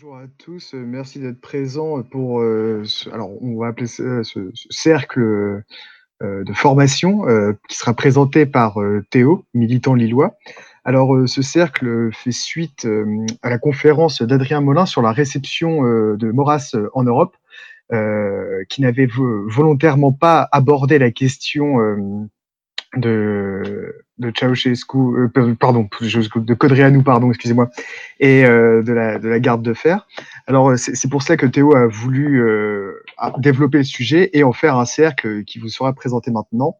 Bonjour à tous, euh, merci d'être présents pour euh, ce, alors on va appeler ce, ce cercle euh, de formation qui sera présenté par Théo, militant lillois. Alors ce cercle fait suite à la conférence d'Adrien Molin sur la réception de Maurras en Europe, qui n'avait volontairement pas abordé la question de, de Ceausescu, euh, pardon, de Codrianou, pardon, excusez-moi, et euh, de, la, de la garde de fer. Alors, c'est pour ça que Théo a voulu euh, développer le sujet et en faire un cercle qui vous sera présenté maintenant.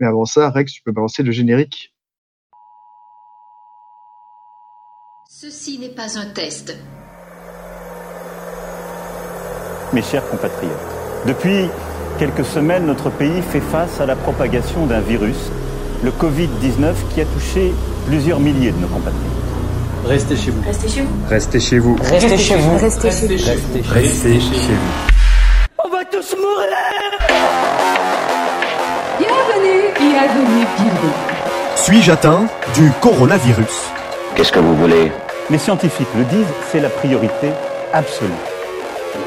Mais avant ça, Rex, tu peux balancer le générique. Ceci n'est pas un test. Mes chers compatriotes, depuis quelques semaines, notre pays fait face à la propagation d'un virus, le Covid-19, qui a touché plusieurs milliers de nos compatriotes. Restez chez vous. Restez chez vous. Restez chez vous. Restez chez vous. Restez chez vous. Restez chez vous. On va tous mourir Bienvenue, bienvenue, bienvenue. Suis-je atteint du coronavirus? Qu'est-ce que vous voulez? Les scientifiques le disent, c'est la priorité absolue.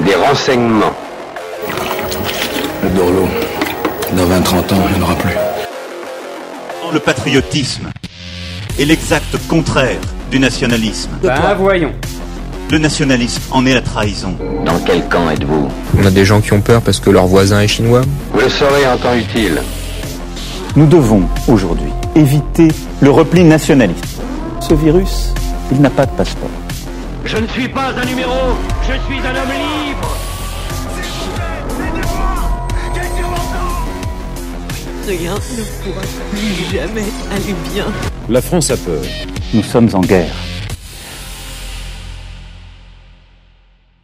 Des renseignements. Le Dorlo, dans 20-30 ans, il n'y en aura plus. Le patriotisme est l'exact contraire du nationalisme. Ben voyons. Le nationalisme en est la trahison. Dans quel camp êtes-vous? On a des gens qui ont peur parce que leur voisin est chinois. Vous le saurez en temps utile. Nous devons aujourd'hui éviter le repli nationaliste. Ce virus, il n'a pas de passeport. Je ne suis pas un numéro, je suis un homme libre Rien ne pourra plus jamais aller bien. La France a peur. Nous sommes en guerre.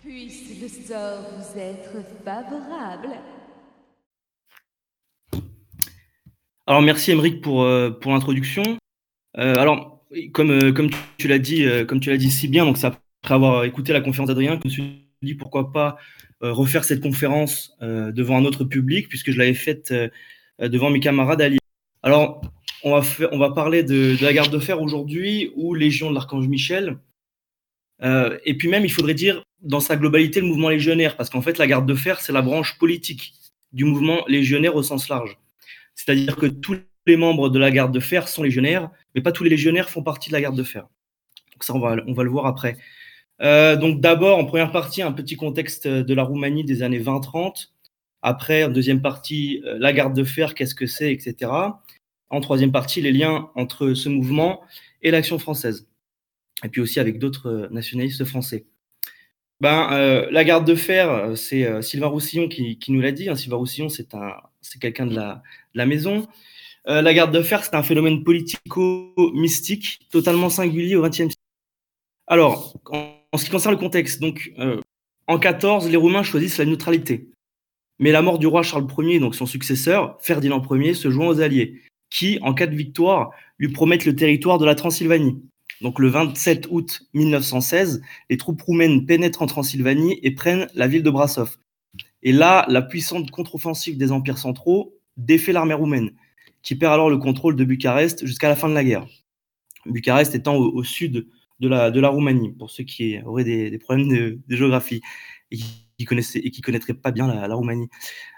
Puisse le sort vous être favorable. Alors merci Émeric pour, euh, pour l'introduction. Euh, alors comme, euh, comme tu l'as dit, euh, comme tu l'as dit si bien, donc c'est après avoir écouté la conférence d'Adrien que je me suis dit pourquoi pas euh, refaire cette conférence euh, devant un autre public puisque je l'avais faite devant mes camarades alliés. Alors on va, on va parler de, la garde de fer aujourd'hui ou Légion de l'Archange Michel. et puis même il faudrait dire dans sa globalité le mouvement légionnaire parce qu'en fait la garde de fer c'est la branche politique du mouvement légionnaire au sens large. C'est-à-dire que tous les membres de la garde de fer sont légionnaires, mais pas tous les légionnaires font partie de la garde de fer. Donc ça, on va, on va le voir après. Euh, donc d'abord, en première partie, un petit contexte de la Roumanie des années 20-30. Après, en deuxième partie, euh, la garde de fer, qu'est-ce que c'est, etc. En troisième partie, les liens entre ce mouvement et l'action française. Et puis aussi avec d'autres nationalistes français. Ben, euh, la garde de fer, c'est euh, Sylvain Roussillon qui, nous l'a dit. Hein. Sylvain Roussillon, c'est un, c'est quelqu'un de la, la maison. Euh, la garde de fer, c'est un phénomène politico-mystique totalement singulier au XXe siècle. Alors, en, en, ce qui concerne le contexte, donc, euh, en 14, les Roumains choisissent la neutralité. Mais la mort du roi Charles Ier, donc son successeur, Ferdinand Ier, se joint aux Alliés, qui, en cas de victoire, lui promettent le territoire de la Transylvanie. Donc le 27 août 1916, les troupes roumaines pénètrent en Transylvanie et prennent la ville de Brassov. Et là, la puissante contre-offensive des empires centraux défait l'armée roumaine, qui perd alors le contrôle de Bucarest jusqu'à la fin de la guerre. Bucarest étant au, sud de la, Roumanie, pour ceux qui auraient des, problèmes de, géographie et qui connaîtraient pas bien la, Roumanie.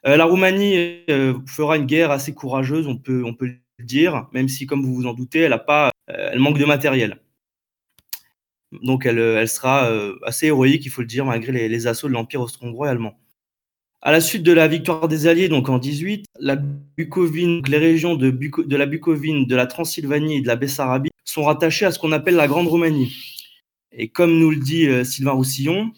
Euh, la Roumanie euh, fera une guerre assez courageuse, on peut, le dire, même si, comme vous vous en doutez, elle a pas, euh, manque de matériel. Donc elle, sera assez héroïque, il faut le dire, malgré les, assauts de l'Empire austro-hongrois allemand. À la suite de la victoire des Alliés, donc en 18, la Bucovine, les régions de, de la Bucovine, de la Transylvanie et de la Bessarabie sont rattachées à ce qu'on appelle la Grande Roumanie. Et comme nous le dit euh, Sylvain Roussillon, euh,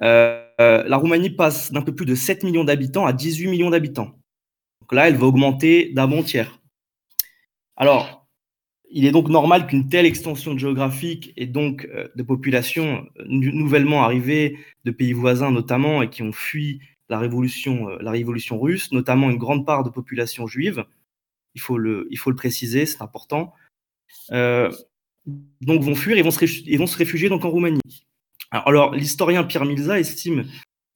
la Roumanie passe d'un peu plus de 7 millions d'habitants à 18 millions d'habitants. Donc là, elle va augmenter d'un bon tiers. Alors, il est donc normal qu'une telle extension géographique et donc euh, de populations euh, nouvellement arrivées de pays voisins notamment et qui ont fui la révolution, euh, russe, notamment une grande part de population juive, il faut le, préciser, c'est important, euh, donc vont fuir et vont se, et vont se réfugier donc en Roumanie. Alors, l'historien Pierre Milza estime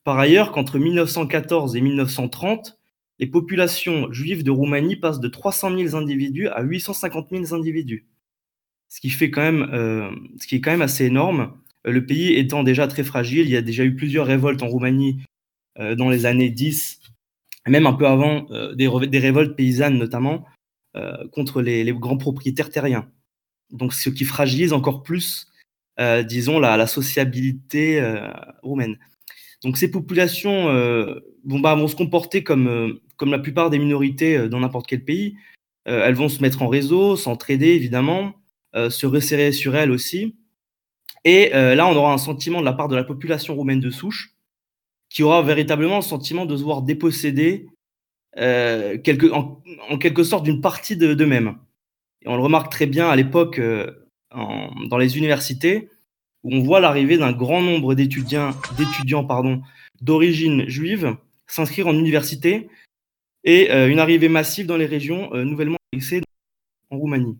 par ailleurs qu'entre 1914 et 1930, les populations juives de Roumanie passent de 300 000 individus à 850 000 individus. Ce qui, fait quand même, euh, ce qui est quand même assez énorme. le pays étant déjà très fragile. Il y a déjà eu plusieurs révoltes en Roumanie dans les années 10, même un peu avant, des, des, révoltes paysannes notamment, contre les, les, grands propriétaires terriens. Donc, ce qui fragilise encore plus, disons, la, sociabilité roumaine. Donc ces populations euh, vont, bah, vont, se comporter comme, euh, comme la plupart des minorités euh, dans n'importe quel pays. elles vont se mettre en réseau, s'entraider évidemment, se resserrer sur elles aussi. Et là, on aura un sentiment de la part de la population roumaine de souche qui aura véritablement le sentiment de se voir déposséder quelque, en, quelque sorte d'une partie d'eux-mêmes. Et on le remarque très bien à l'époque dans les universités où on voit l'arrivée d'un grand nombre d'étudiants, d'origine juive s'inscrire en université et euh, une arrivée massive dans les régions euh, nouvellement annexées en Roumanie.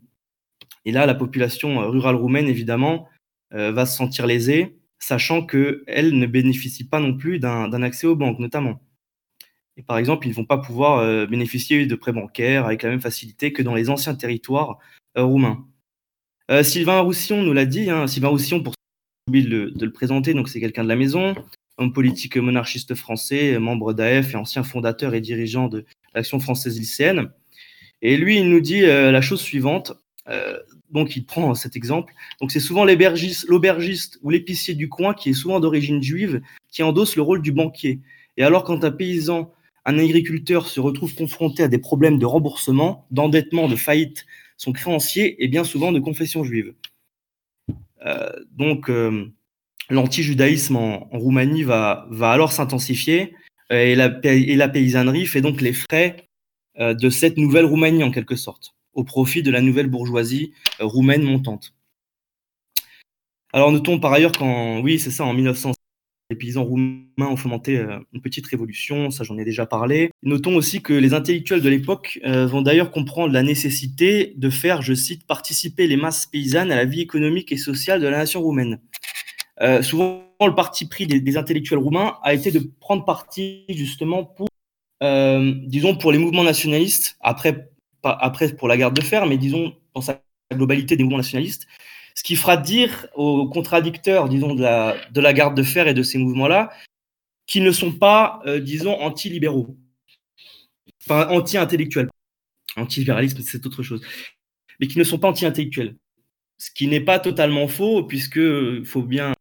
Et là, la population euh, rurale roumaine, évidemment, va se sentir lésée, sachant qu'elle ne bénéficie pas non plus d'un accès aux banques, notamment. Et par exemple, ils ne vont pas pouvoir bénéficier de prêts bancaires avec la même facilité que dans les anciens territoires roumains. Sylvain Roussillon nous l'a dit, hein, Sylvain Roussillon, pour de, de le présenter. Donc, c'est quelqu'un de la maison, homme politique monarchiste français, membre d'AF et ancien fondateur et dirigeant de l'Action française lycéenne. Et lui, il nous dit euh, la chose suivante. Euh, donc, il prend cet exemple. Donc, c'est souvent l'aubergiste ou l'épicier du coin qui est souvent d'origine juive qui endosse le rôle du banquier. Et alors, quand un paysan, un agriculteur se retrouve confronté à des problèmes de remboursement, d'endettement, de faillite, son créancier est bien souvent de confession juive. Euh, donc, euh, l'anti-judaïsme en, Roumanie va, alors s'intensifier euh, et la, paysannerie fait donc les frais de cette nouvelle Roumanie en quelque sorte, au profit de la nouvelle bourgeoisie roumaine montante. Alors notons par ailleurs qu'en oui c'est ça en 1900 les paysans roumains ont fomenté euh, une petite révolution, ça j'en ai déjà parlé. Notons aussi que les intellectuels de l'époque euh, vont d'ailleurs comprendre la nécessité de faire, je cite, participer les masses paysannes à la vie économique et sociale de la nation roumaine. Euh, souvent, le parti pris des, intellectuels roumains a été de prendre parti justement pour, disons, pour les mouvements nationalistes, après, après pour la garde de fer, mais disons dans sa globalité des mouvements nationalistes, ce qui fera dire aux contradicteurs, disons, de la, de la garde de fer et de ces mouvements-là, qu'ils ne sont pas, euh, disons, anti-libéraux, enfin anti-intellectuels. Anti-libéralisme, c'est autre chose. Mais qui ne sont pas anti-intellectuels. Ce qui n'est pas totalement faux, puisque il faut bien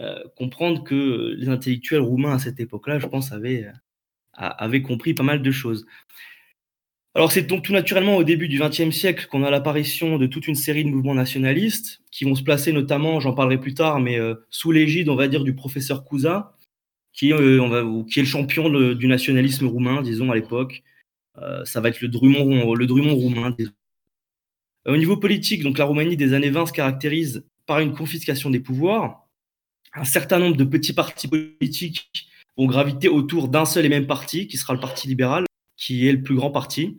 euh, comprendre que les intellectuels roumains à cette époque-là, je pense, avaient compris pas mal de choses. Alors c'est donc tout naturellement au début du XXe siècle qu'on a l'apparition de toute une série de mouvements nationalistes qui vont se placer notamment, j'en parlerai plus tard, mais euh, sous l'égide, on va dire, du professeur Cousa, qui, euh, est le champion du nationalisme roumain, disons, à l'époque. Euh, ça va être le Drummond, le roumain. Au niveau politique, donc la Roumanie des années 20 se caractérise par une confiscation des pouvoirs. Un certain nombre de petits partis politiques vont graviter autour d'un seul et même parti, qui sera le Parti libéral qui est le plus grand parti.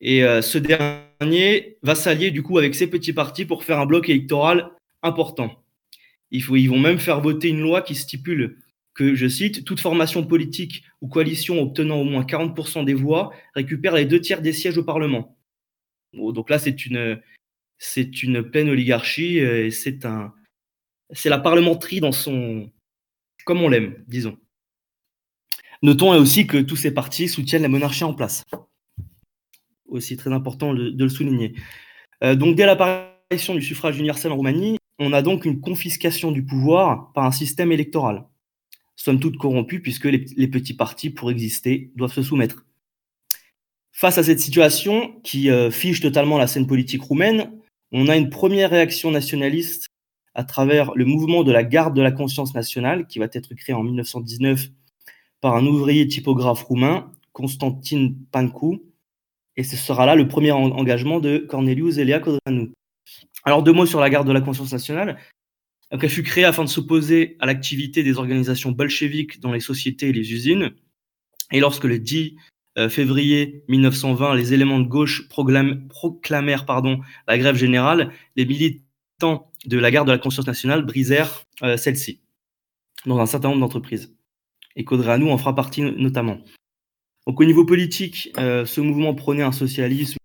Et euh, ce dernier va s'allier du coup avec ces petits partis pour faire un bloc électoral important. Ils vont même faire voter une loi qui stipule que, je cite, toute formation politique ou coalition obtenant au moins 40% des voix récupère les deux tiers des sièges au Parlement. donc là, c'est une, pleine oligarchie et c'est un, c'est la parlementerie dans son, comme on l'aime, disons. Notons aussi que tous ces partis soutiennent la monarchie en place. Aussi très important de, le souligner. Euh, donc dès l'apparition du suffrage universel en Roumanie, on a donc une confiscation du pouvoir par un système électoral, somme toute corrompu puisque les, petits partis, pour exister, doivent se soumettre. Face à cette situation qui euh, fiche totalement la scène politique roumaine, on a une première réaction nationaliste à travers le mouvement de la garde de la conscience nationale qui va être créé en 1919 par un ouvrier typographe roumain, Constantin Pancu, et ce sera là le premier engagement de Cornelius Elia. Alors deux mots sur la garde de la conscience nationale. elle fut créée afin de s'opposer à l'activité des organisations bolcheviques dans les sociétés et les usines. Et lorsque le 10 euh, février 1920, les éléments de gauche proclamèrent la grève générale, les militants de la garde de la conscience nationale brisèrent euh, celle-ci dans un certain nombre d'entreprises et Codranou en fera partie notamment. Donc au niveau politique, euh, ce mouvement prônait un socialisme.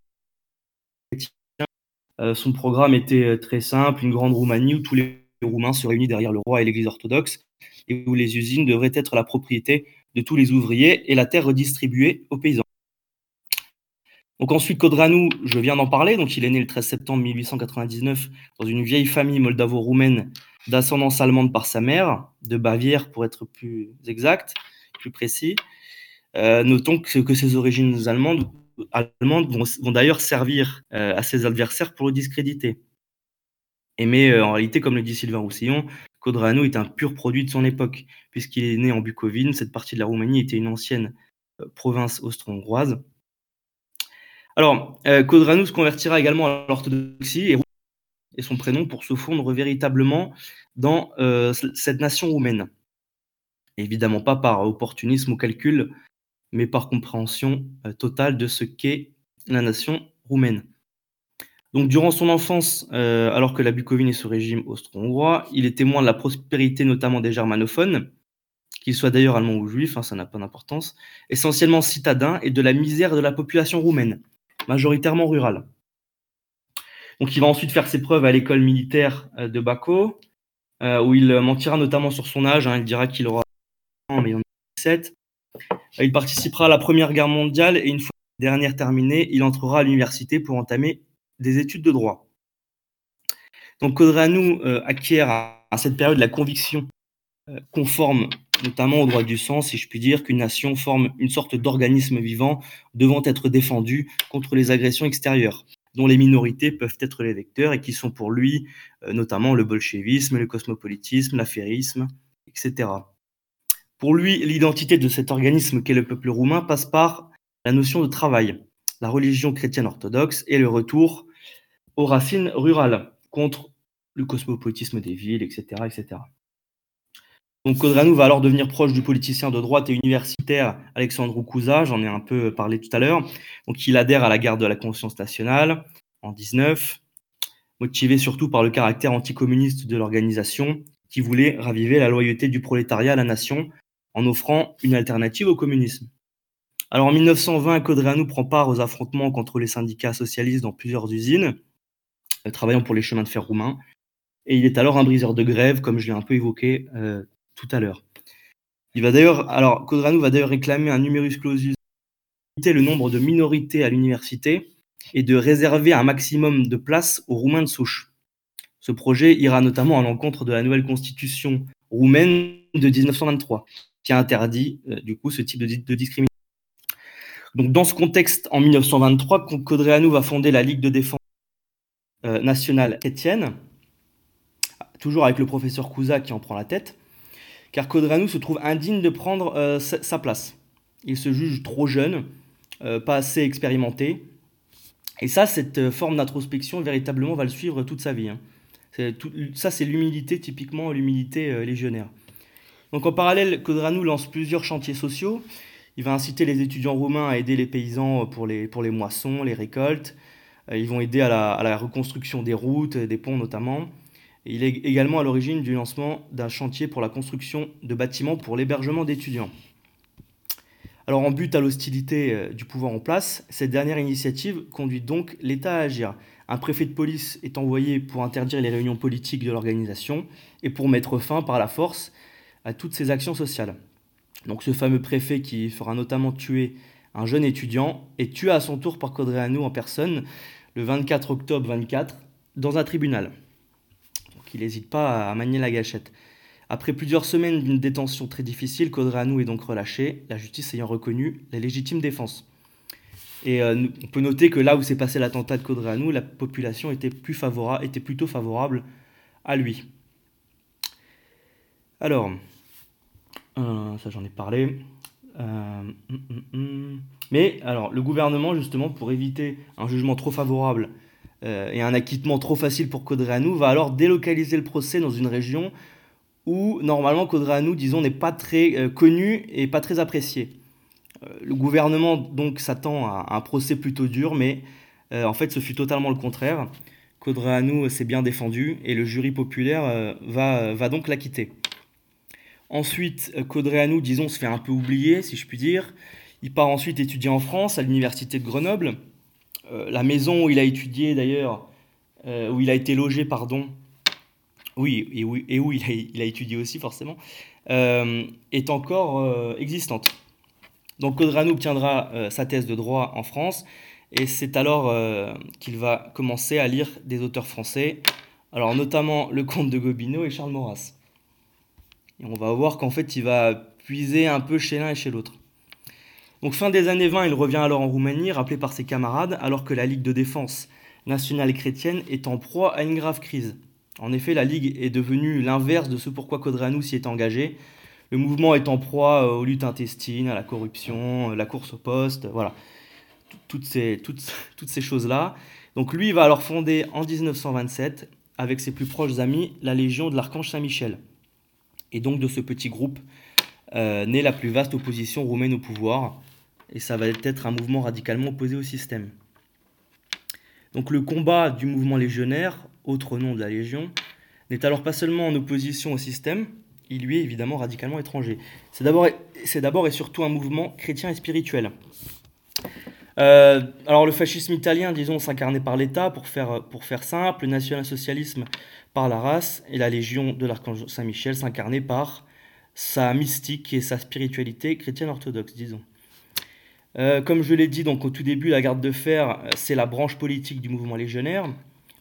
Euh, son programme était euh, très simple, une grande Roumanie où tous les roumains se réunit derrière le roi et l'église orthodoxe, et où les usines devraient être la propriété de tous les ouvriers et la terre redistribuée aux paysans. Donc ensuite, Codranou, je viens d'en parler, donc il est né le 13 septembre 1899 dans une vieille famille moldavo-roumaine d'ascendance allemande par sa mère, de Bavière pour être plus exact, plus précis. Euh, notons que, ses origines allemandes, vont, d'ailleurs servir euh, à ses adversaires pour le discréditer. Mais euh, en réalité, comme le dit Sylvain Roussillon, Codranou est un pur produit de son époque, puisqu'il est né en Bucovine. Cette partie de la Roumanie était une ancienne province austro-hongroise. Alors, euh, se convertira également à l'orthodoxie et, et, son prénom pour se fondre véritablement dans euh, cette nation roumaine. Évidemment pas par opportunisme ou calcul, mais par compréhension euh, totale de ce qu'est la nation roumaine. Donc, durant son enfance, euh, alors que la Bucovine est sous régime austro-hongrois, il est témoin de la prospérité notamment des germanophones, qu'ils soient d'ailleurs allemands ou juifs, hein, ça n'a pas d'importance, essentiellement citadins, et de la misère de la population roumaine, majoritairement rurale. Donc, il va ensuite faire ses preuves à l'école militaire euh, de Baco, euh, où il mentira notamment sur son âge. Hein, il dira qu'il aura mais il en a 17. Il participera à la Première Guerre mondiale et une fois la dernière terminée, il entrera à l'université pour entamer des études de droit. Donc Codranou euh, acquiert à, cette période la conviction euh, conforme notamment au droit du sang, si je puis dire, qu'une nation forme une sorte d'organisme vivant devant être défendu contre les agressions extérieures, dont les minorités peuvent être les vecteurs et qui sont pour lui euh, notamment le bolchevisme, le cosmopolitisme, l'affairisme, etc. Pour lui, l'identité de cet organisme qu'est le peuple roumain passe par la notion de travail, la religion chrétienne orthodoxe et le retour aux racines rurales contre le cosmopolitisme des villes, etc. etc. Donc Codranou va alors devenir proche du politicien de droite et universitaire Alexandre Kouza, j'en ai un peu parlé tout à l'heure. Donc il adhère à la garde de la conscience nationale en 19, motivé surtout par le caractère anticommuniste de l'organisation qui voulait raviver la loyauté du prolétariat à la nation en offrant une alternative au communisme. Alors en 1920, Codranou prend part aux affrontements contre les syndicats socialistes dans plusieurs usines, euh, travaillant pour les chemins de fer roumains, et il est alors un briseur de grève, comme je l'ai un peu évoqué euh, tout à l'heure. Il va d'ailleurs, alors Codranou va d'ailleurs réclamer un numerus clausus, limiter le nombre de minorités à l'université et de réserver un maximum de places aux Roumains de souche. Ce projet ira notamment à l'encontre de la nouvelle constitution roumaine de 1923, qui a interdit euh, du coup ce type de, discrimination. Donc dans ce contexte, en 1923, Codreanu va fonder la Ligue de défense euh, nationale chrétienne, toujours avec le professeur Cousa qui en prend la tête, car Codreanu se trouve indigne de prendre euh, sa place. Il se juge trop jeune, euh, pas assez expérimenté, et ça, cette forme d'introspection, véritablement, va le suivre toute sa vie. Hein. Ça, c'est l'humilité, typiquement l'humilité euh, légionnaire. Donc en parallèle, Codranou lance plusieurs chantiers sociaux. Il va inciter les étudiants roumains à aider les paysans pour les, pour les moissons, les récoltes. Euh, ils vont aider à la, à la, reconstruction des routes, des ponts notamment. Il est également à l'origine du lancement d'un chantier pour la construction de bâtiments pour l'hébergement d'étudiants. Alors en but à l'hostilité euh, du pouvoir en place, cette dernière initiative conduit donc l'État à agir. Un préfet de police est envoyé pour interdire les réunions politiques de l'organisation et pour mettre fin par la force à toutes ces actions sociales. Donc ce fameux préfet qui fera notamment tuer un jeune étudiant est tué à son tour par Codreanu en personne le 24 octobre 24 dans un tribunal. Donc il n'hésite pas à manier la gâchette. Après plusieurs semaines d'une détention très difficile, Codreanu est donc relâché, la justice ayant reconnu la légitime défense. Et euh, on peut noter que là où s'est passé l'attentat de Codreanu, la population était, plus favorable, était plutôt favorable à lui. Alors, euh, ça j'en ai parlé. Euh, hum, hum, hum. Mais alors, le gouvernement, justement, pour éviter un jugement trop favorable euh, et un acquittement trop facile pour Codreanu, va alors délocaliser le procès dans une région où, normalement, Codreanu, disons, n'est pas très euh, connu et pas très apprécié. Euh, le gouvernement, donc, s'attend à un procès plutôt dur, mais en fait, ce fut totalement le contraire. Codreanu s'est bien défendu et le jury populaire va, va donc l'acquitter. Ensuite, Codreanu, disons, se fait un peu oublier, si je puis dire. Il part ensuite étudier en France, à l'université de Grenoble. Euh, la maison où il a étudié, d'ailleurs, euh, où il a été logé, pardon, oui, et où, il, a, étudié aussi forcément, euh, est encore existante. Donc Codrano obtiendra sa thèse de droit en France, et c'est alors qu'il va commencer à lire des auteurs français, alors notamment le comte de Gobineau et Charles Maurras. Et on va voir qu'en fait il va puiser un peu chez l'un et chez l'autre. Donc fin des années 20, il revient alors en Roumanie, rappelé par ses camarades, alors que la Ligue de défense nationale chrétienne est en proie à une grave crise. En effet, la Ligue est devenue l'inverse de ce pourquoi Codranou s'y est engagé. Le mouvement est en proie aux luttes intestines, à la corruption, la course au poste, voilà. Toutes ces, toutes, toutes ces choses-là. Donc lui va alors fonder en 1927, avec ses plus proches amis, la Légion de l'Archange Saint-Michel. Et donc de ce petit groupe euh, naît la plus vaste opposition roumaine au pouvoir, et ça va être un mouvement radicalement opposé au système. Donc le combat du mouvement légionnaire, autre nom de la Légion, n'est alors pas seulement en opposition au système, il lui est évidemment radicalement étranger. C'est d'abord et surtout un mouvement chrétien et spirituel. Euh, alors le fascisme italien, disons, s'incarnait par l'État, pour faire, pour faire simple, le national-socialisme par la race, et la Légion de l'Archange Saint-Michel s'incarnait par sa mystique et sa spiritualité chrétienne orthodoxe, disons. Euh, comme je l'ai dit donc au tout début, la garde de fer, euh, c'est la branche politique du mouvement légionnaire.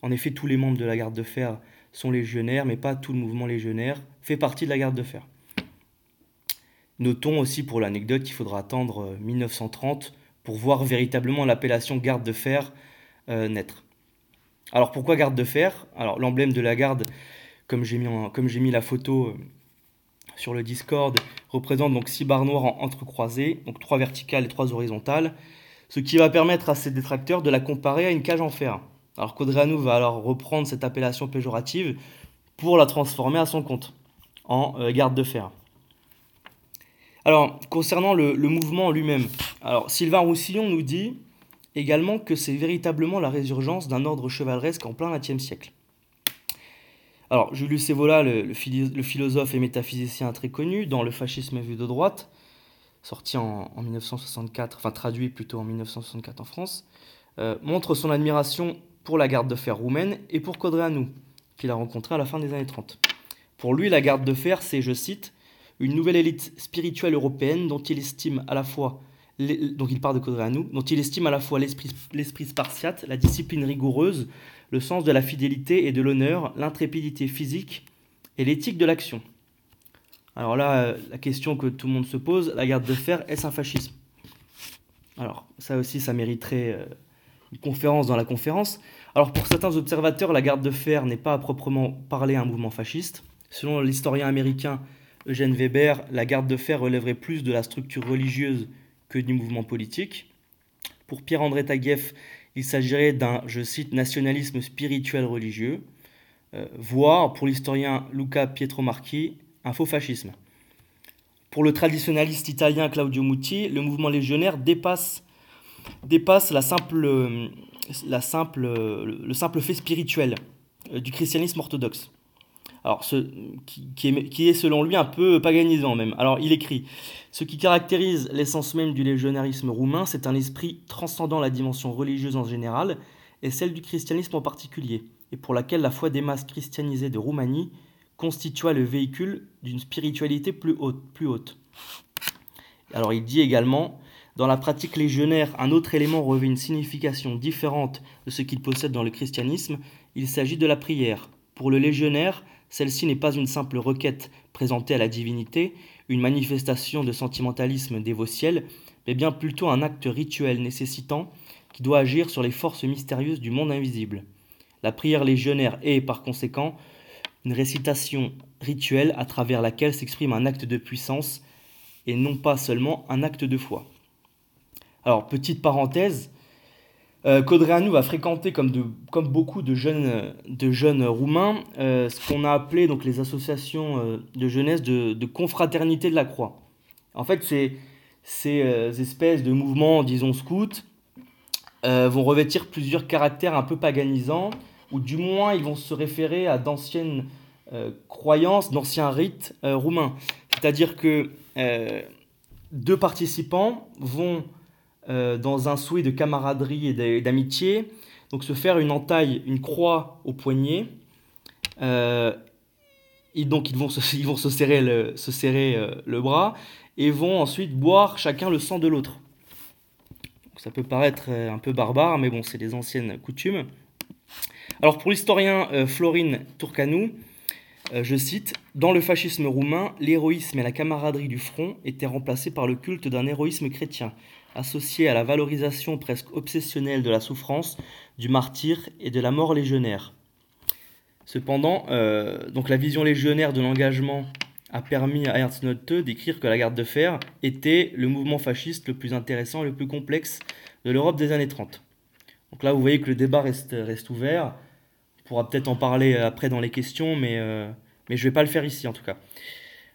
En effet, tous les membres de la garde de fer sont légionnaires, mais pas tout le mouvement légionnaire fait partie de la garde de fer. Notons aussi pour l'anecdote qu'il faudra attendre 1930 euh, pour voir véritablement l'appellation garde de fer naître. Alors pourquoi garde de fer? Alors l'emblème de la garde, comme j'ai mis, mis, la photo sur le Discord, représente donc six barres noires entrecroisées, donc trois verticales et trois horizontales, ce qui va permettre à ces détracteurs de la comparer à une cage en fer. Alors Codreanu va alors reprendre cette appellation péjorative pour la transformer à son compte en euh, garde de fer. Alors, concernant le, le mouvement lui-même, alors Sylvain Roussillon nous dit également que c'est véritablement la résurgence d'un ordre chevaleresque en plein XXe siècle. Alors, Julius Evola, le, philosophe et métaphysicien très connu, dans Le fascisme vu de droite, sorti en, 1964, enfin traduit plutôt en 1964 en France, euh, montre son admiration pour la garde de fer roumaine et pour Codreanu, qu'il a rencontré à la fin des années 30. Pour lui, la garde de fer, c'est, je cite, une nouvelle élite spirituelle européenne dont il estime à la fois donc il parle de Codreanu, dont il estime à la fois l'esprit spartiate, la discipline rigoureuse, le sens de la fidélité et de l'honneur, l'intrépidité physique et l'éthique de l'action. Alors là, euh, la question que tout le monde se pose, la garde de fer, est-ce un fascisme? Alors ça aussi, ça mériterait euh, une conférence dans la conférence. Alors pour certains observateurs, la garde de fer n'est pas à proprement parler un mouvement fasciste. Selon l'historien américain Eugène Weber, la garde de fer relèverait plus de la structure religieuse que du mouvement politique. Pour Pierre-André Taguieff, il s'agirait d'un, je cite, nationalisme spirituel religieux, euh, voire, pour l'historien Luca Pietromarchi, un faux fascisme. Pour le traditionnaliste italien Claudio Muti, le mouvement légionnaire dépasse, le simple fait spirituel euh, du christianisme orthodoxe. Alors, ce, qui, est, selon lui un peu paganisant même. Alors, il écrit Ce qui caractérise l'essence même du légionnarisme roumain, c'est un esprit transcendant la dimension religieuse en général et celle du christianisme en particulier, et pour laquelle la foi des masses christianisées de Roumanie constitua le véhicule d'une spiritualité plus haute, plus haute. Alors, il dit également dans la pratique légionnaire, un autre élément revêt une signification différente de ce qu'il possède dans le christianisme. Il s'agit de la prière. Pour le légionnaire, celle-ci n'est pas une simple requête présentée à la divinité, une manifestation de sentimentalisme dévotiel, mais bien plutôt un acte rituel nécessitant qui doit agir sur les forces mystérieuses du monde invisible. La prière légionnaire est, par conséquent, une récitation rituelle à travers laquelle s'exprime un acte de puissance et non pas seulement un acte de foi. Alors, petite parenthèse, euh, Codreanu va fréquenter, comme, de, comme beaucoup de jeunes, de jeunes roumains, euh, ce qu'on a appelé donc, les associations euh, de jeunesse de, de, confraternité de la croix. En fait, ces, ces espèces de mouvements, disons, scouts, vont revêtir plusieurs caractères un peu paganisants, ou du moins ils vont se référer à d'anciennes croyances, d'anciens rites roumains. C'est-à-dire que deux participants vont euh, dans un souhait de camaraderie et d'amitié. Donc se faire une entaille, une croix au poignet, euh, et donc ils vont se, ils vont se serrer, le, se serrer le bras et vont ensuite boire chacun le sang de l'autre. Ça peut paraître un peu barbare, mais bon, c'est des anciennes coutumes. Alors pour l'historien Florine Turcanou, je cite, Dans le fascisme roumain, l'héroïsme et la camaraderie du front étaient remplacés par le culte d'un héroïsme chrétien, associé à la valorisation presque obsessionnelle de la souffrance, du martyr et de la mort légionnaire. Cependant, euh, donc la vision légionnaire de l'engagement a permis à Ernst Note d'écrire que la garde de fer était le mouvement fasciste le plus intéressant et le plus complexe de l'Europe des années 30. Donc là, vous voyez que le débat reste, ouvert. On pourra peut-être en parler après dans les questions, mais, euh, mais je ne vais pas le faire ici en tout cas.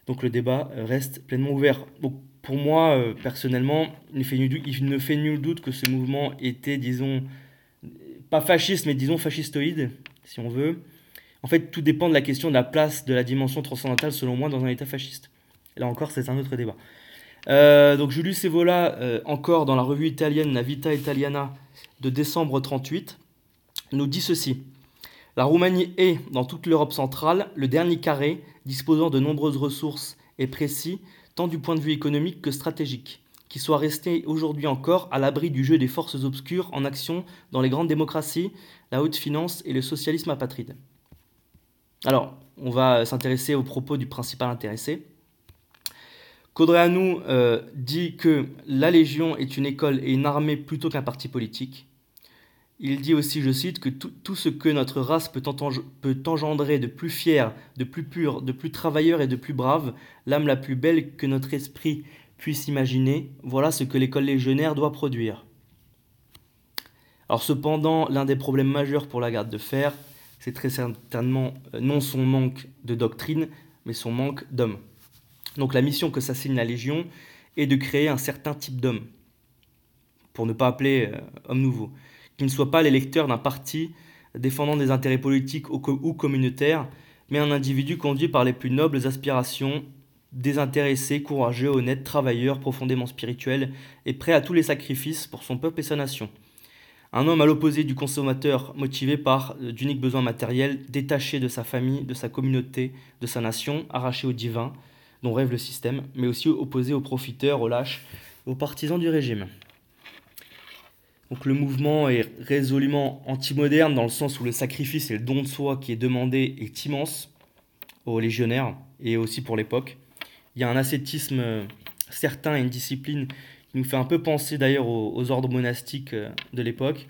Donc le débat reste pleinement ouvert. Pour moi, euh, personnellement, il ne, fait nul, doute que ce mouvement était, disons, pas fasciste, mais disons fascistoïde, si on veut. En fait, tout dépend de la question de la place de la dimension transcendantale, selon moi, dans un État fasciste. Là encore, c'est un autre débat. Euh, donc Julius Evola, euh, encore dans la revue italienne La Vita Italiana de décembre 38, nous dit ceci. La Roumanie est, dans toute l'Europe centrale, le dernier carré disposant de nombreuses ressources et précis tant du point de vue économique que stratégique, qui soit resté aujourd'hui encore à l'abri du jeu des forces obscures en action dans les grandes démocraties, la haute finance et le socialisme apatride. Alors, on va s'intéresser aux propos du principal intéressé. Codreanu euh, dit que la Légion est une école et une armée plutôt qu'un parti politique. Il dit aussi, je cite, que tout, ce que notre race peut, engendrer de plus fier, de plus pur, de plus travailleur et de plus brave, l'âme la plus belle que notre esprit puisse imaginer, voilà ce que l'école légionnaire doit produire. Alors cependant, l'un des problèmes majeurs pour la garde de fer, c'est très certainement euh, non son manque de doctrine, mais son manque d'hommes. Donc la mission que s'assigne la Légion est de créer un certain type d'homme, pour ne pas appeler euh, homme nouveau qui ne soit pas l'électeur d'un parti défendant des intérêts politiques ou communautaires, mais un individu conduit par les plus nobles aspirations, désintéressé, courageux, honnête, travailleur, profondément spirituel et prêt à tous les sacrifices pour son peuple et sa nation. Un homme à l'opposé du consommateur motivé par d'uniques besoins matériels, détaché de sa famille, de sa communauté, de sa nation, arraché au divin, dont rêve le système, mais aussi opposé aux profiteurs, aux lâches, aux partisans du régime. Donc le mouvement est résolument anti-moderne dans le sens où le sacrifice et le don de soi qui est demandé est immense aux légionnaires et aussi pour l'époque. Il y a un ascétisme euh, certain et une discipline qui nous fait un peu penser d'ailleurs aux, ordres monastiques euh, de l'époque.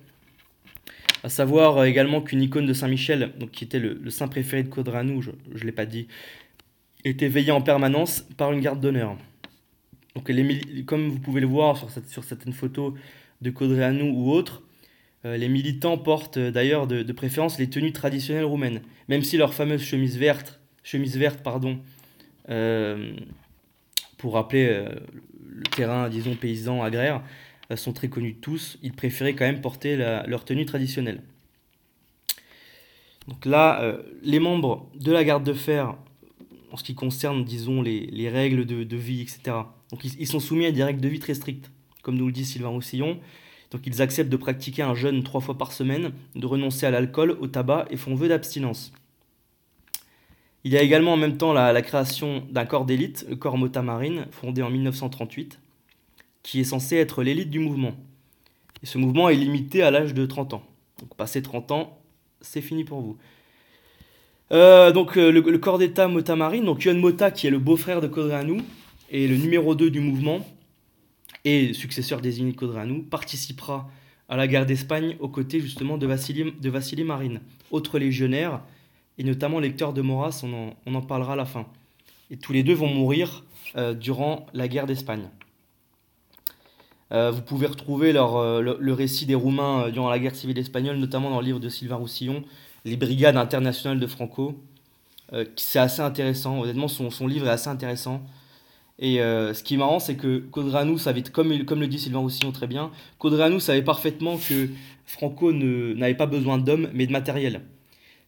À savoir euh, également qu'une icône de Saint-Michel, qui était le, saint préféré de Codranou, je ne l'ai pas dit, était veillée en permanence par une garde d'honneur. Donc comme vous pouvez le voir sur, certaines photos, de Codreanu ou autres, euh, les militants portent euh, d'ailleurs de, préférence les tenues traditionnelles roumaines, même si leur fameuse chemise verte, chemise verte pardon, euh, pour rappeler le terrain, disons, paysan, agraire, sont très connus de tous, ils préféraient quand même porter leur tenue traditionnelle. Donc là, les membres de la garde de fer, en ce qui concerne, disons, les, règles de, vie, etc., donc ils, sont soumis à des règles de vie très strictes comme nous le dit Sylvain Roussillon. Donc ils acceptent de pratiquer un jeûne trois fois par semaine, de renoncer à l'alcool, au tabac et font vœu d'abstinence. Il y a également en même temps la, création d'un corps d'élite, le corps Mota Marine, fondé en 1938, qui est censé être l'élite du mouvement. Et ce mouvement est limité à l'âge de 30 ans. Donc passé 30 ans, c'est fini pour vous. Euh, donc euh, le, corps d'état Mota Marine, donc Yon Mota qui est le beau-frère de Kodreanu, et le numéro 2 du mouvement, et successeur désigné de Codranou, participera à la guerre d'Espagne aux côtés justement de Vassili, de Marine, autre légionnaire, et notamment lecteur de Moras, on en, parlera à la fin. Et tous les deux vont mourir euh, durant la guerre d'Espagne. Euh, vous pouvez retrouver leur, euh, le, récit des Roumains durant la guerre civile espagnole, notamment dans le livre de Sylvain Roussillon, Les Brigades internationales de Franco. c'est assez intéressant, honnêtement son, son livre est assez intéressant. Et euh, ce qui est marrant, c'est que Codranou savait, comme, le dit Sylvain Roussillon très bien, Codranou savait parfaitement que Franco n'avait pas besoin d'hommes, mais de matériel.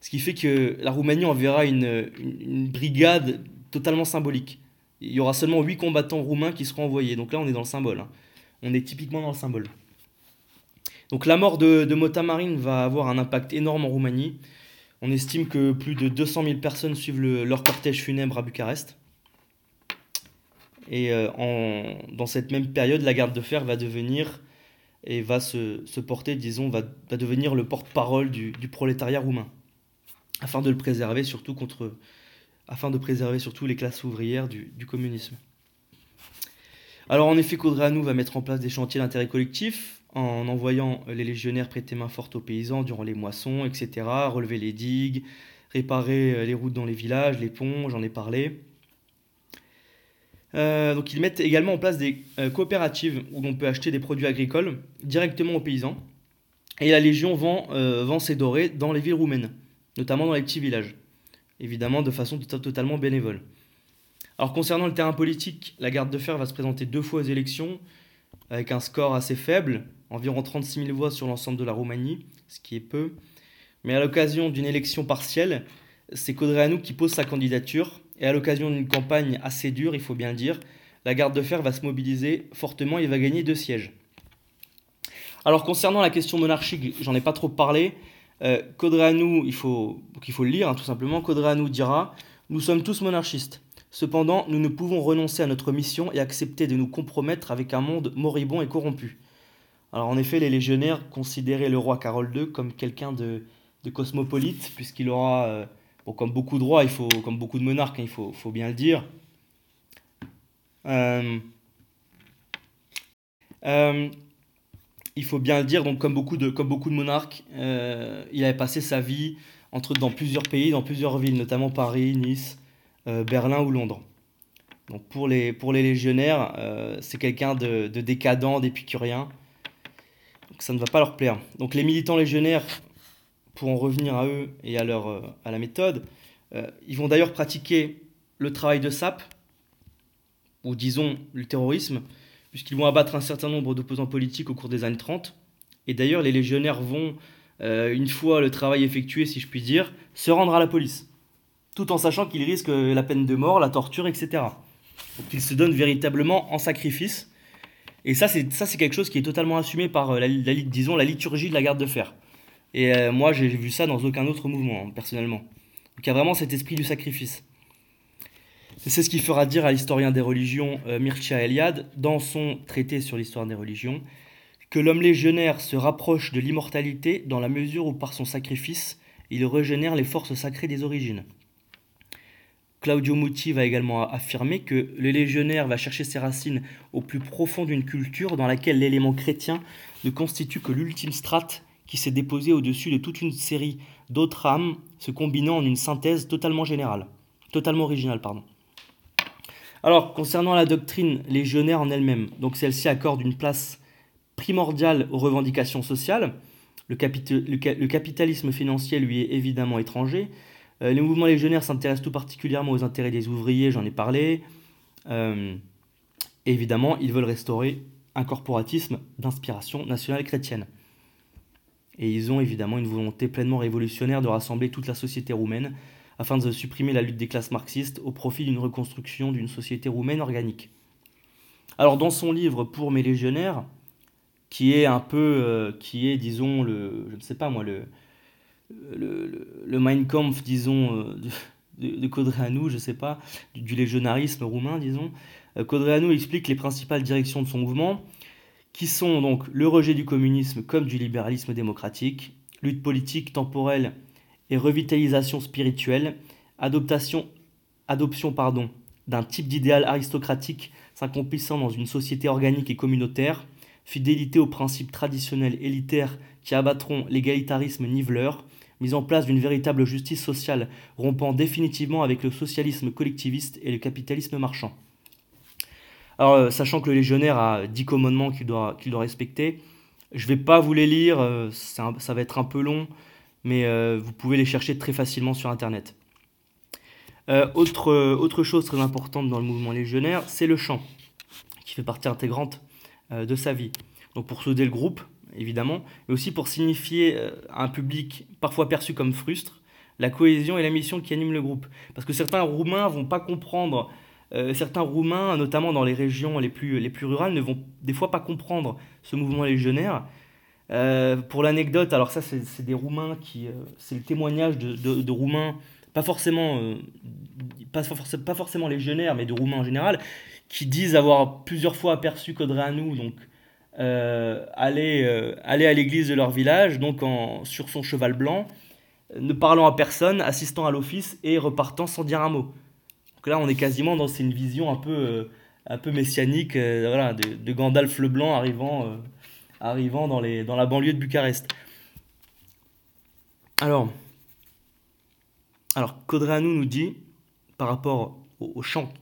Ce qui fait que la Roumanie enverra une, une, brigade totalement symbolique. Il y aura seulement 8 combattants roumains qui seront envoyés. Donc là, on est dans le symbole. Hein. On est typiquement dans le symbole. Donc la mort de, de Mota Marine va avoir un impact énorme en Roumanie. On estime que plus de 200 000 personnes suivent leur cortège funèbre à Bucarest. Et en, dans cette même période, la garde de fer va devenir et va se, porter, disons, va, devenir le porte-parole du, prolétariat roumain, afin de le préserver surtout contre, afin de préserver surtout les classes ouvrières du, communisme. Alors en effet, Codreanu va mettre en place des chantiers d'intérêt collectif en envoyant les légionnaires prêter main forte aux paysans durant les moissons, etc., relever les digues, réparer les routes dans les villages, les ponts, j'en ai parlé. Euh, donc ils mettent également en place des euh, coopératives où on peut acheter des produits agricoles directement aux paysans. Et la Légion vend, euh, vend ses dorés dans les villes roumaines, notamment dans les petits villages, évidemment de façon totalement bénévole. Alors concernant le terrain politique, la garde de fer va se présenter deux fois aux élections avec un score assez faible, environ 36 000 voix sur l'ensemble de la Roumanie, ce qui est peu. Mais à l'occasion d'une élection partielle, c'est Codreanu qui pose sa candidature et à l'occasion d'une campagne assez dure, il faut bien dire, la garde de fer va se mobiliser fortement et va gagner deux sièges. Alors concernant la question monarchique, j'en ai pas trop parlé. Euh, il faut, il faut le lire hein, tout simplement, Codreanu dira « Nous sommes tous monarchistes. Cependant, nous ne pouvons renoncer à notre mission et accepter de nous compromettre avec un monde moribond et corrompu. » Alors en effet, les légionnaires considéraient le roi Carole II comme quelqu'un de, cosmopolite, puisqu'il aura... Euh, comme beaucoup de rois, il faut, comme beaucoup de monarques, hein, il faut, faut, bien le dire. Euh, euh, il faut bien le dire, donc comme beaucoup de, comme beaucoup de monarques, euh, il avait passé sa vie entre, dans plusieurs pays, dans plusieurs villes, notamment Paris, Nice, Berlin ou Londres. Donc pour les, pour les légionnaires, c'est quelqu'un de, de, décadent, d'épicurien. Donc ça ne va pas leur plaire. Donc les militants légionnaires pour en revenir à eux et à, leur, euh, à la méthode, euh, ils vont d'ailleurs pratiquer le travail de sape, ou disons le terrorisme, puisqu'ils vont abattre un certain nombre d'opposants politiques au cours des années 30. Et d'ailleurs, les légionnaires vont, euh, une fois le travail effectué, si je puis dire, se rendre à la police, tout en sachant qu'ils risquent la peine de mort, la torture, etc. Donc ils se donnent véritablement en sacrifice. Et ça, c'est quelque chose qui est totalement assumé par la, disons, la liturgie de la garde de fer. Et euh, moi, j'ai vu ça dans aucun autre mouvement, hein, personnellement. Donc il y a vraiment cet esprit du sacrifice. C'est ce qui fera dire à l'historien des religions euh, Mircea Eliade, dans son traité sur l'histoire des religions, que l'homme légionnaire se rapproche de l'immortalité dans la mesure où par son sacrifice, il régénère les forces sacrées des origines. Claudio Muti va également affirmer que le légionnaire va chercher ses racines au plus profond d'une culture dans laquelle l'élément chrétien ne constitue que l'ultime strate qui s'est déposé au-dessus de toute une série d'autres âmes, se combinant en une synthèse totalement générale, totalement originale, pardon. Alors, concernant la doctrine légionnaire en elle-même, donc celle-ci accorde une place primordiale aux revendications sociales. Le, capitalisme financier lui est évidemment étranger. Euh, les mouvements légionnaires s'intéressent tout particulièrement aux intérêts des ouvriers, j'en ai parlé. Euh, évidemment, ils veulent restaurer un corporatisme d'inspiration nationale chrétienne. Et ils ont évidemment une volonté pleinement révolutionnaire de rassembler toute la société roumaine afin de supprimer la lutte des classes marxistes au profit d'une reconstruction d'une société roumaine organique. Alors dans son livre Pour mes légionnaires, qui est un peu, euh, qui est disons le, je ne sais pas moi, le, le, Mein Kampf, disons, euh, de, Codreanu, je ne sais pas, du, légionnarisme roumain, disons, euh, Codreanu explique les principales directions de son mouvement, qui sont donc le rejet du communisme comme du libéralisme démocratique, lutte politique temporelle et revitalisation spirituelle, adoption d'un type d'idéal aristocratique s'accomplissant dans une société organique et communautaire, fidélité aux principes traditionnels élitaires qui abattront l'égalitarisme niveleur, mise en place d'une véritable justice sociale rompant définitivement avec le socialisme collectiviste et le capitalisme marchand. Alors, euh, sachant que le légionnaire a 10 commandements qu'il doit, respecter, je ne vais pas vous les lire, euh, ça, va être un peu long, mais euh, vous pouvez les chercher très facilement sur Internet. autre, autre chose très importante dans le mouvement légionnaire, c'est le chant, qui fait partie intégrante de sa vie. Donc pour souder le groupe, évidemment, mais aussi pour signifier à un public parfois perçu comme frustre, la cohésion et la mission qui animent le groupe. Parce que certains Roumains vont pas comprendre euh, certains Roumains, notamment dans les régions les plus, les plus rurales, ne vont des fois pas comprendre ce mouvement légionnaire. pour l'anecdote, alors ça c'est des Roumains qui, c'est le témoignage de, Roumains, pas forcément, pas, forcément légionnaires, mais de Roumains en général, qui disent avoir plusieurs fois aperçu Codreanu, donc aller, aller à l'église de leur village, donc en, sur son cheval blanc, ne parlant à personne, assistant à l'office et repartant sans dire un mot. Là, on est quasiment dans une vision un peu, euh, un messianique euh, de, Gandalf le Blanc arrivant, euh, arrivant dans, les, dans la banlieue de Bucarest. Alors, alors nous dit, par rapport au, chant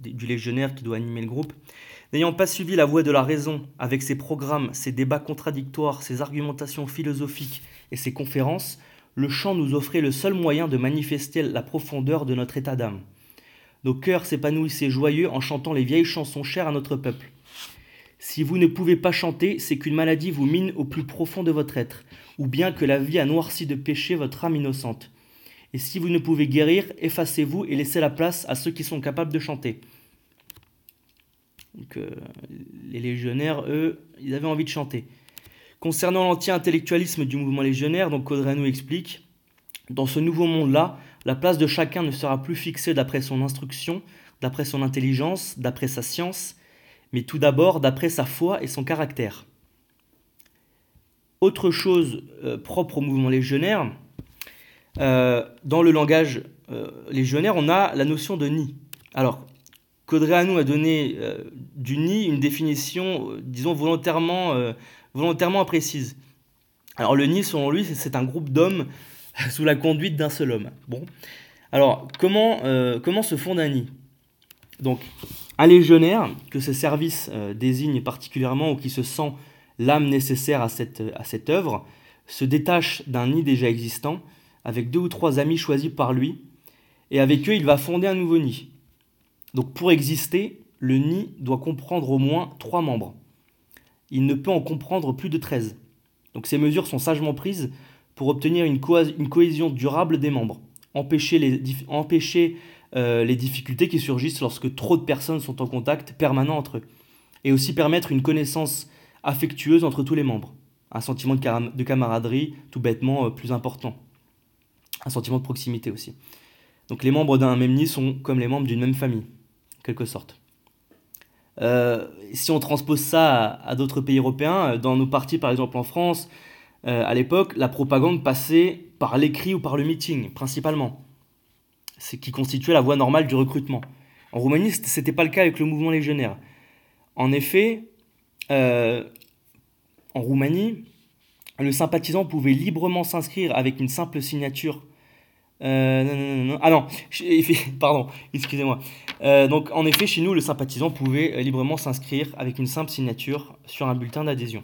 du légionnaire qui doit animer le groupe, N'ayant pas suivi la voie de la raison avec ses programmes, ses débats contradictoires, ses argumentations philosophiques et ses conférences, le chant nous offrait le seul moyen de manifester la profondeur de notre état d'âme. Nos cœurs s'épanouissaient joyeux en chantant les vieilles chansons chères à notre peuple. Si vous ne pouvez pas chanter, c'est qu'une maladie vous mine au plus profond de votre être, ou bien que la vie a noirci de péché votre âme innocente. Et si vous ne pouvez guérir, effacez-vous et laissez la place à ceux qui sont capables de chanter. Donc, euh, les légionnaires, eux, ils avaient envie de chanter. Concernant l'anti-intellectualisme du mouvement légionnaire, donc nous explique Dans ce nouveau monde-là, la place de chacun ne sera plus fixée d'après son instruction, d'après son intelligence, d'après sa science, mais tout d'abord d'après sa foi et son caractère. Autre chose euh, propre au mouvement légionnaire, euh, dans le langage euh, légionnaire, on a la notion de nid. Alors, Codreanu a donné du nid une définition, disons, volontairement volontairement imprécise. Alors le Nid, selon lui, c'est un groupe d'hommes sous la conduite d'un seul homme. Bon. Alors, comment, euh, comment se fonde un nid? Donc, un légionnaire, que ce service euh, désigne particulièrement ou qui se sent l'âme nécessaire à cette, à cette œuvre, se détache d'un nid déjà existant, avec deux ou trois amis choisis par lui, et avec eux, il va fonder un nouveau nid. Donc, pour exister, le nid doit comprendre au moins trois membres il ne peut en comprendre plus de 13. Donc ces mesures sont sagement prises pour obtenir une, cohésion durable des membres, empêcher, euh, les difficultés qui surgissent lorsque trop de personnes sont en contact permanent entre eux, et aussi permettre une connaissance affectueuse entre tous les membres, un sentiment de, camaraderie tout bêtement euh, plus important, un sentiment de proximité aussi. Donc les membres d'un même nid sont comme les membres d'une même famille, en quelque sorte. Euh, si on transpose ça à, d'autres pays européens, dans nos partis par exemple en France, euh, à l'époque, la propagande passait par l'écrit ou par le meeting, principalement. Ce qui constituait la voie normale du recrutement. En Roumanie, ce n'était pas le cas avec le mouvement légionnaire. En effet, en Roumanie, le sympathisant pouvait librement s'inscrire avec une simple signature euh, non, non, non, Ah non, pardon, excusez-moi. Euh, donc, en effet, chez nous, le sympathisant pouvait euh, librement s'inscrire avec une simple signature sur un bulletin d'adhésion.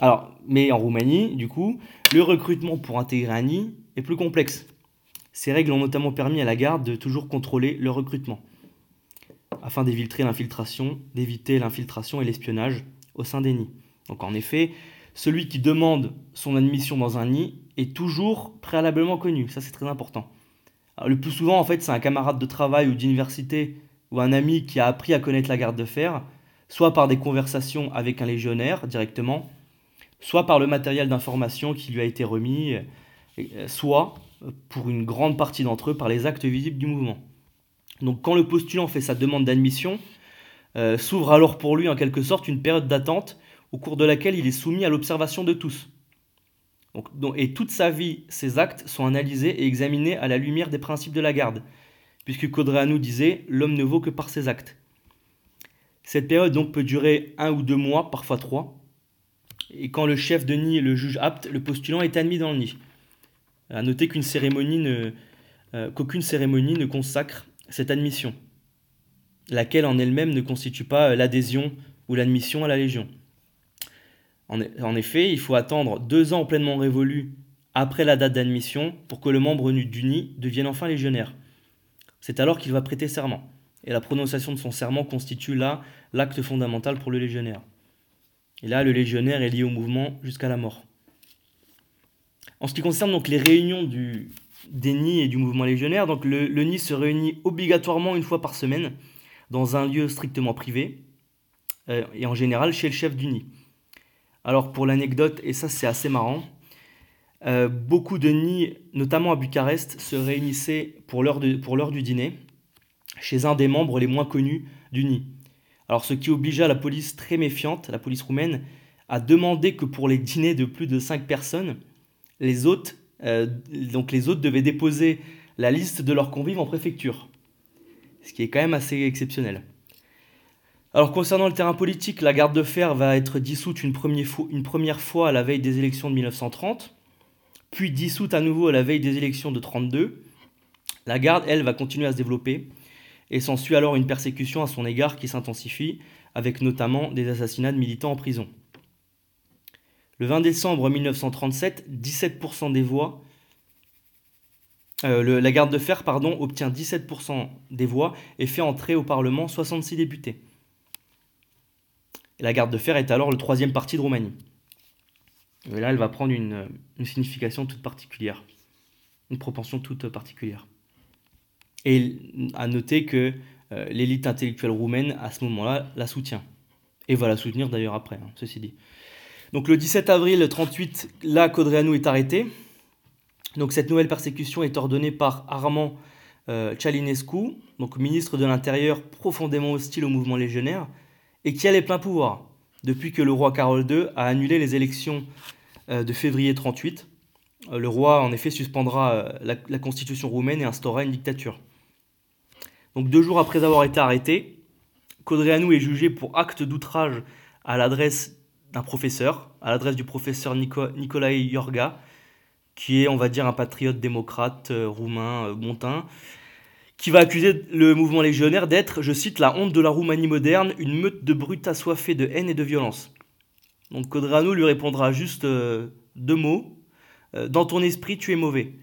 Alors, mais en Roumanie, du coup, le recrutement pour intégrer un nid est plus complexe. Ces règles ont notamment permis à la garde de toujours contrôler le recrutement, afin d'éviter l'infiltration, d'éviter l'infiltration et l'espionnage au sein des nids. Donc, en effet, celui qui demande son admission dans un nid est toujours préalablement connu. Ça, c'est très important. le plus souvent, en fait, c'est un camarade de travail ou d'université ou un ami qui a appris à connaître la garde de fer, soit par des conversations avec un légionnaire directement, soit par le matériel d'information qui lui a été remis, euh, soit, pour une grande partie d'entre eux, par les actes visibles du mouvement. Donc quand le postulant fait sa demande d'admission, euh, s'ouvre alors pour lui en quelque sorte une période d'attente au cours de laquelle il est soumis à l'observation de tous. Et toute sa vie, ses actes sont analysés et examinés à la lumière des principes de la garde, puisque Codreanu disait L'homme ne vaut que par ses actes. Cette période donc peut durer un ou deux mois, parfois trois. Et quand le chef de nid le juge apte, le postulant est admis dans le nid. À noter qu'une cérémonie ne, euh, qu'aucune cérémonie ne consacre cette admission, laquelle en elle-même ne constitue pas l'adhésion ou l'admission à la Légion. En, effet, il faut attendre deux ans pleinement révolus après la date d'admission pour que le membre du nid devienne enfin légionnaire. C'est alors qu'il va prêter serment. Et la prononciation de son serment constitue là l'acte fondamental pour le légionnaire. Et là, le légionnaire est lié au mouvement jusqu'à la mort. En ce qui concerne donc les réunions du, des nids et du mouvement légionnaire, donc le, nid se réunit obligatoirement une fois par semaine dans un lieu strictement privé, euh, et en général chez le chef du nid. Alors pour l'anecdote, et ça c'est assez marrant, euh, beaucoup de nids, notamment à Bucarest, se réunissaient pour l'heure du dîner chez un des membres les moins connus du nid. Alors ce qui obligea la police très méfiante, la police roumaine, à demander que pour les dîners de plus de 5 personnes, les hôtes, euh, donc les hôtes devaient déposer la liste de leurs convives en préfecture. Ce qui est quand même assez exceptionnel. Alors concernant le terrain politique, la garde de fer va être dissoute une première, fois, une première fois à la veille des élections de 1930, puis dissoute à nouveau à la veille des élections de 1932. La garde, elle, va continuer à se développer, et s'ensuit alors une persécution à son égard qui s'intensifie, avec notamment des assassinats de militants en prison. Le 20 décembre 1937, 17% des voix, euh, la garde de fer pardon, obtient 17% des voix et fait entrer au Parlement 66 députés. la garde de fer est alors le troisième parti de Roumanie. Et là, elle va prendre une, une signification toute particulière, une propension toute particulière. Et à noter que euh, l'élite intellectuelle roumaine, à ce moment-là, la soutient. Et va la soutenir d'ailleurs après, hein, ceci dit. Donc le 17 avril 38, là, Codreanu est arrêté. Donc cette nouvelle persécution est ordonnée par Armand euh, Chalinescu, donc ministre de l'Intérieur profondément hostile au mouvement légionnaire, et qui a les pleins pouvoirs, depuis que le roi Carole II a annulé les élections euh, de février 38. le roi, en effet, suspendra la, la constitution roumaine et instaura une dictature. Donc deux jours après avoir été arrêté, Codreanu est jugé pour acte d'outrage à l'adresse d'un professeur, à l'adresse du professeur Nico Nicolae Iorga, qui est, on va dire, un patriote démocrate euh, roumain euh, montain, qui va accuser le mouvement légionnaire d'être, je cite, la honte de la Roumanie moderne, une meute de brutes assoiffées de haine et de violence. Donc Codreanu lui répondra juste euh, deux mots. dans ton esprit, tu es mauvais.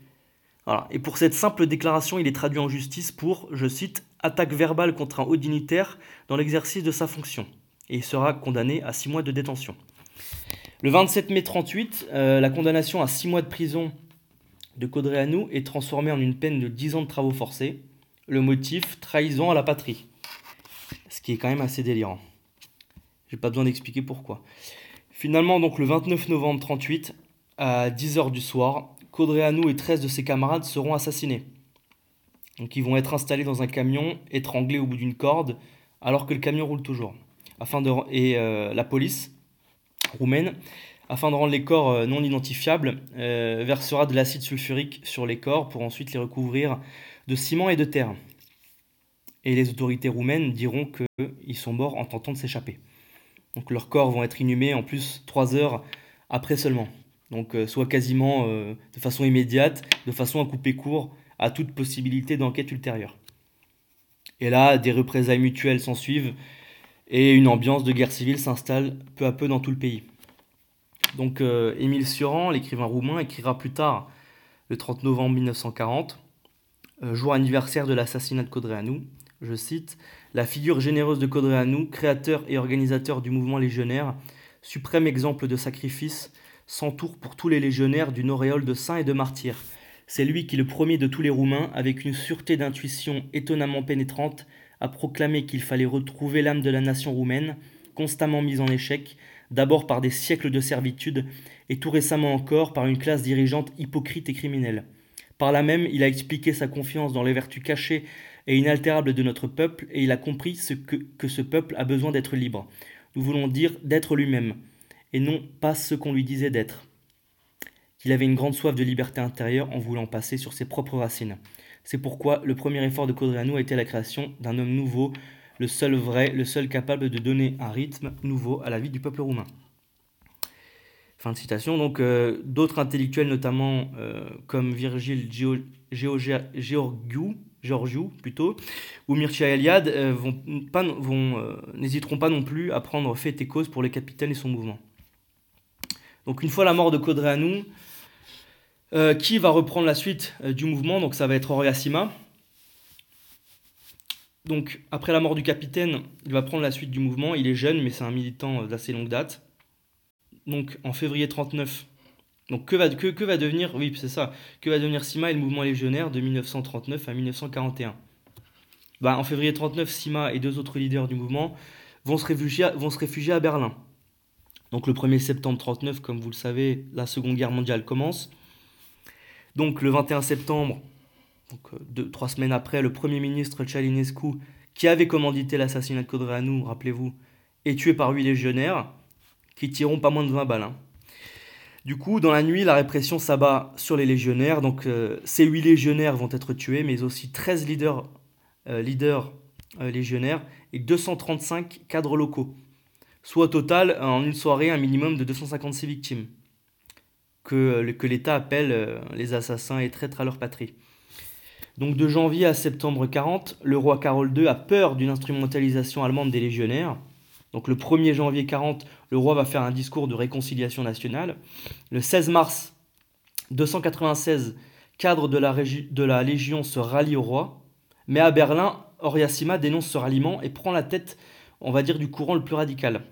Et pour cette simple déclaration, il est traduit en justice pour, je cite, attaque verbale contre un haut dignitaire dans l'exercice de sa fonction. Et il sera condamné à six mois de détention. Le 27 mai 38, euh, la condamnation à six mois de prison de Codreanu est transformée en une peine de 10 ans de travaux forcés. Le motif, trahison à la patrie. Ce qui est quand même assez délirant. J'ai pas besoin d'expliquer pourquoi. Finalement, donc le 29 novembre 38, à 10h du soir, Codreanu et 13 de ses camarades seront assassinés. Donc ils vont être installés dans un camion, étranglés au bout d'une corde, alors que le camion roule toujours. Afin de, et euh, la police roumaine, afin de rendre les corps euh, non identifiables, euh, versera de l'acide sulfurique sur les corps pour ensuite les recouvrir de ciment et de terre. Et les autorités roumaines diront qu'ils sont morts en tentant de s'échapper. Donc leurs corps vont être inhumés en plus trois heures après seulement donc euh, soit quasiment euh, de façon immédiate, de façon à couper court à toute possibilité d'enquête ultérieure. Et là, des représailles mutuelles s'ensuivent et une ambiance de guerre civile s'installe peu à peu dans tout le pays. Donc euh, Émile Sioran, l'écrivain roumain, écrira plus tard, le 30 novembre 1940, jour anniversaire de l'assassinat de Codreanu, je cite, La figure généreuse de Codreanu, créateur et organisateur du mouvement légionnaire, suprême exemple de sacrifice, s'entoure pour tous les légionnaires d'une auréole de saints et de martyrs. C'est lui qui, le premier de tous les Roumains, avec une sûreté d'intuition étonnamment pénétrante, a proclamé qu'il fallait retrouver l'âme de la nation roumaine, constamment mise en échec, d'abord par des siècles de servitude, et tout récemment encore par une classe dirigeante hypocrite et criminelle. Par là même, il a expliqué sa confiance dans les vertus cachées et inaltérables de notre peuple, et il a compris ce que, que ce peuple a besoin d'être libre. Nous voulons dire d'être lui-même et non pas ce qu'on lui disait d'être. Qu'il avait une grande soif de liberté intérieure en voulant passer sur ses propres racines. C'est pourquoi le premier effort de Codreanu a été la création d'un homme nouveau, le seul vrai, le seul capable de donner un rythme nouveau à la vie du peuple roumain. Fin de citation. Donc, euh, d'autres intellectuels, notamment euh, comme Virgile Georgiou, Georgiou plutôt, ou Mircea Eliade, euh, n'hésiteront pas non plus à prendre fait et cause pour le capitaine et son mouvement. Donc une fois la mort de Codreanu, euh, qui va reprendre la suite euh, du mouvement? Donc ça va être Oriasima. Donc après la mort du capitaine, il va prendre la suite du mouvement. Il est jeune, mais c'est un militant euh, d'assez longue date. Donc en février 39, donc que va, devenir, oui c'est ça, que va devenir Sima et le mouvement légionnaire de 1939 à 1941 bah, En février 39, Sima et deux autres leaders du mouvement vont se réfugier à Berlin. Donc le 1er septembre 39, comme vous le savez, la Seconde Guerre mondiale commence. Donc le 21 septembre, euh, trois semaines après, le Premier ministre Chalinescu, qui avait commandité l'assassinat de Codreanu, rappelez-vous, est tué par huit légionnaires, qui tireront pas moins de 20 balles. Hein. Du coup, dans la nuit, la répression s'abat sur les légionnaires. Donc euh, ces huit légionnaires vont être tués, mais aussi 13 leaders, euh, leaders légionnaires et 235 cadres locaux. Soit au total, en une soirée, un minimum de 256 victimes que, que l'État appelle les assassins et traîtres à leur patrie. Donc de janvier à septembre 40, le roi Carole II a peur d'une instrumentalisation allemande des légionnaires. Donc le 1er janvier 40, le roi va faire un discours de réconciliation nationale. Le 16 mars 296, cadre de la, de la Légion se rallie au roi. Mais à Berlin, Oriasima dénonce ce ralliement et prend la tête, on va dire, du courant le plus radical.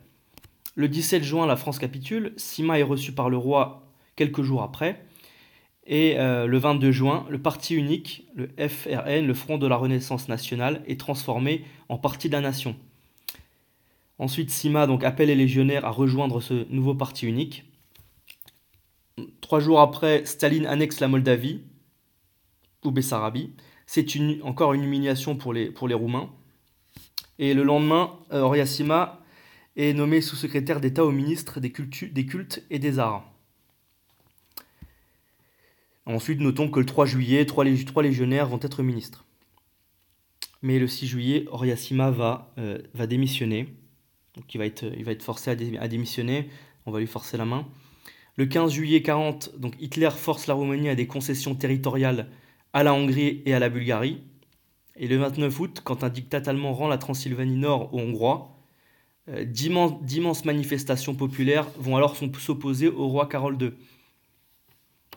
Le 17 juin, la France capitule. Sima est reçu par le roi quelques jours après. Et euh, le 22 juin, le parti unique, le FRN, le Front de la Renaissance nationale, est transformé en parti de la nation. Ensuite, Sima donc, appelle les légionnaires à rejoindre ce nouveau parti unique. Trois jours après, Staline annexe la Moldavie, ou Bessarabie. C'est encore une humiliation pour pour les Roumains. Et le lendemain, euh, Sima est nommé sous-secrétaire d'État au ministre des, cultes et des arts. Ensuite, notons que le 3 juillet, trois, légionnaires vont être ministres. Mais le 6 juillet, Oriasima va, euh, va démissionner. Donc il va être, il va être forcé à, démissionner. On va lui forcer la main. Le 15 juillet 40, donc Hitler force la Roumanie à des concessions territoriales à la Hongrie et à la Bulgarie. Et le 29 août, quand un dictat allemand rend la Transylvanie Nord aux Hongrois, euh, d'immenses manifestations populaires vont alors s'opposer au roi Carole II.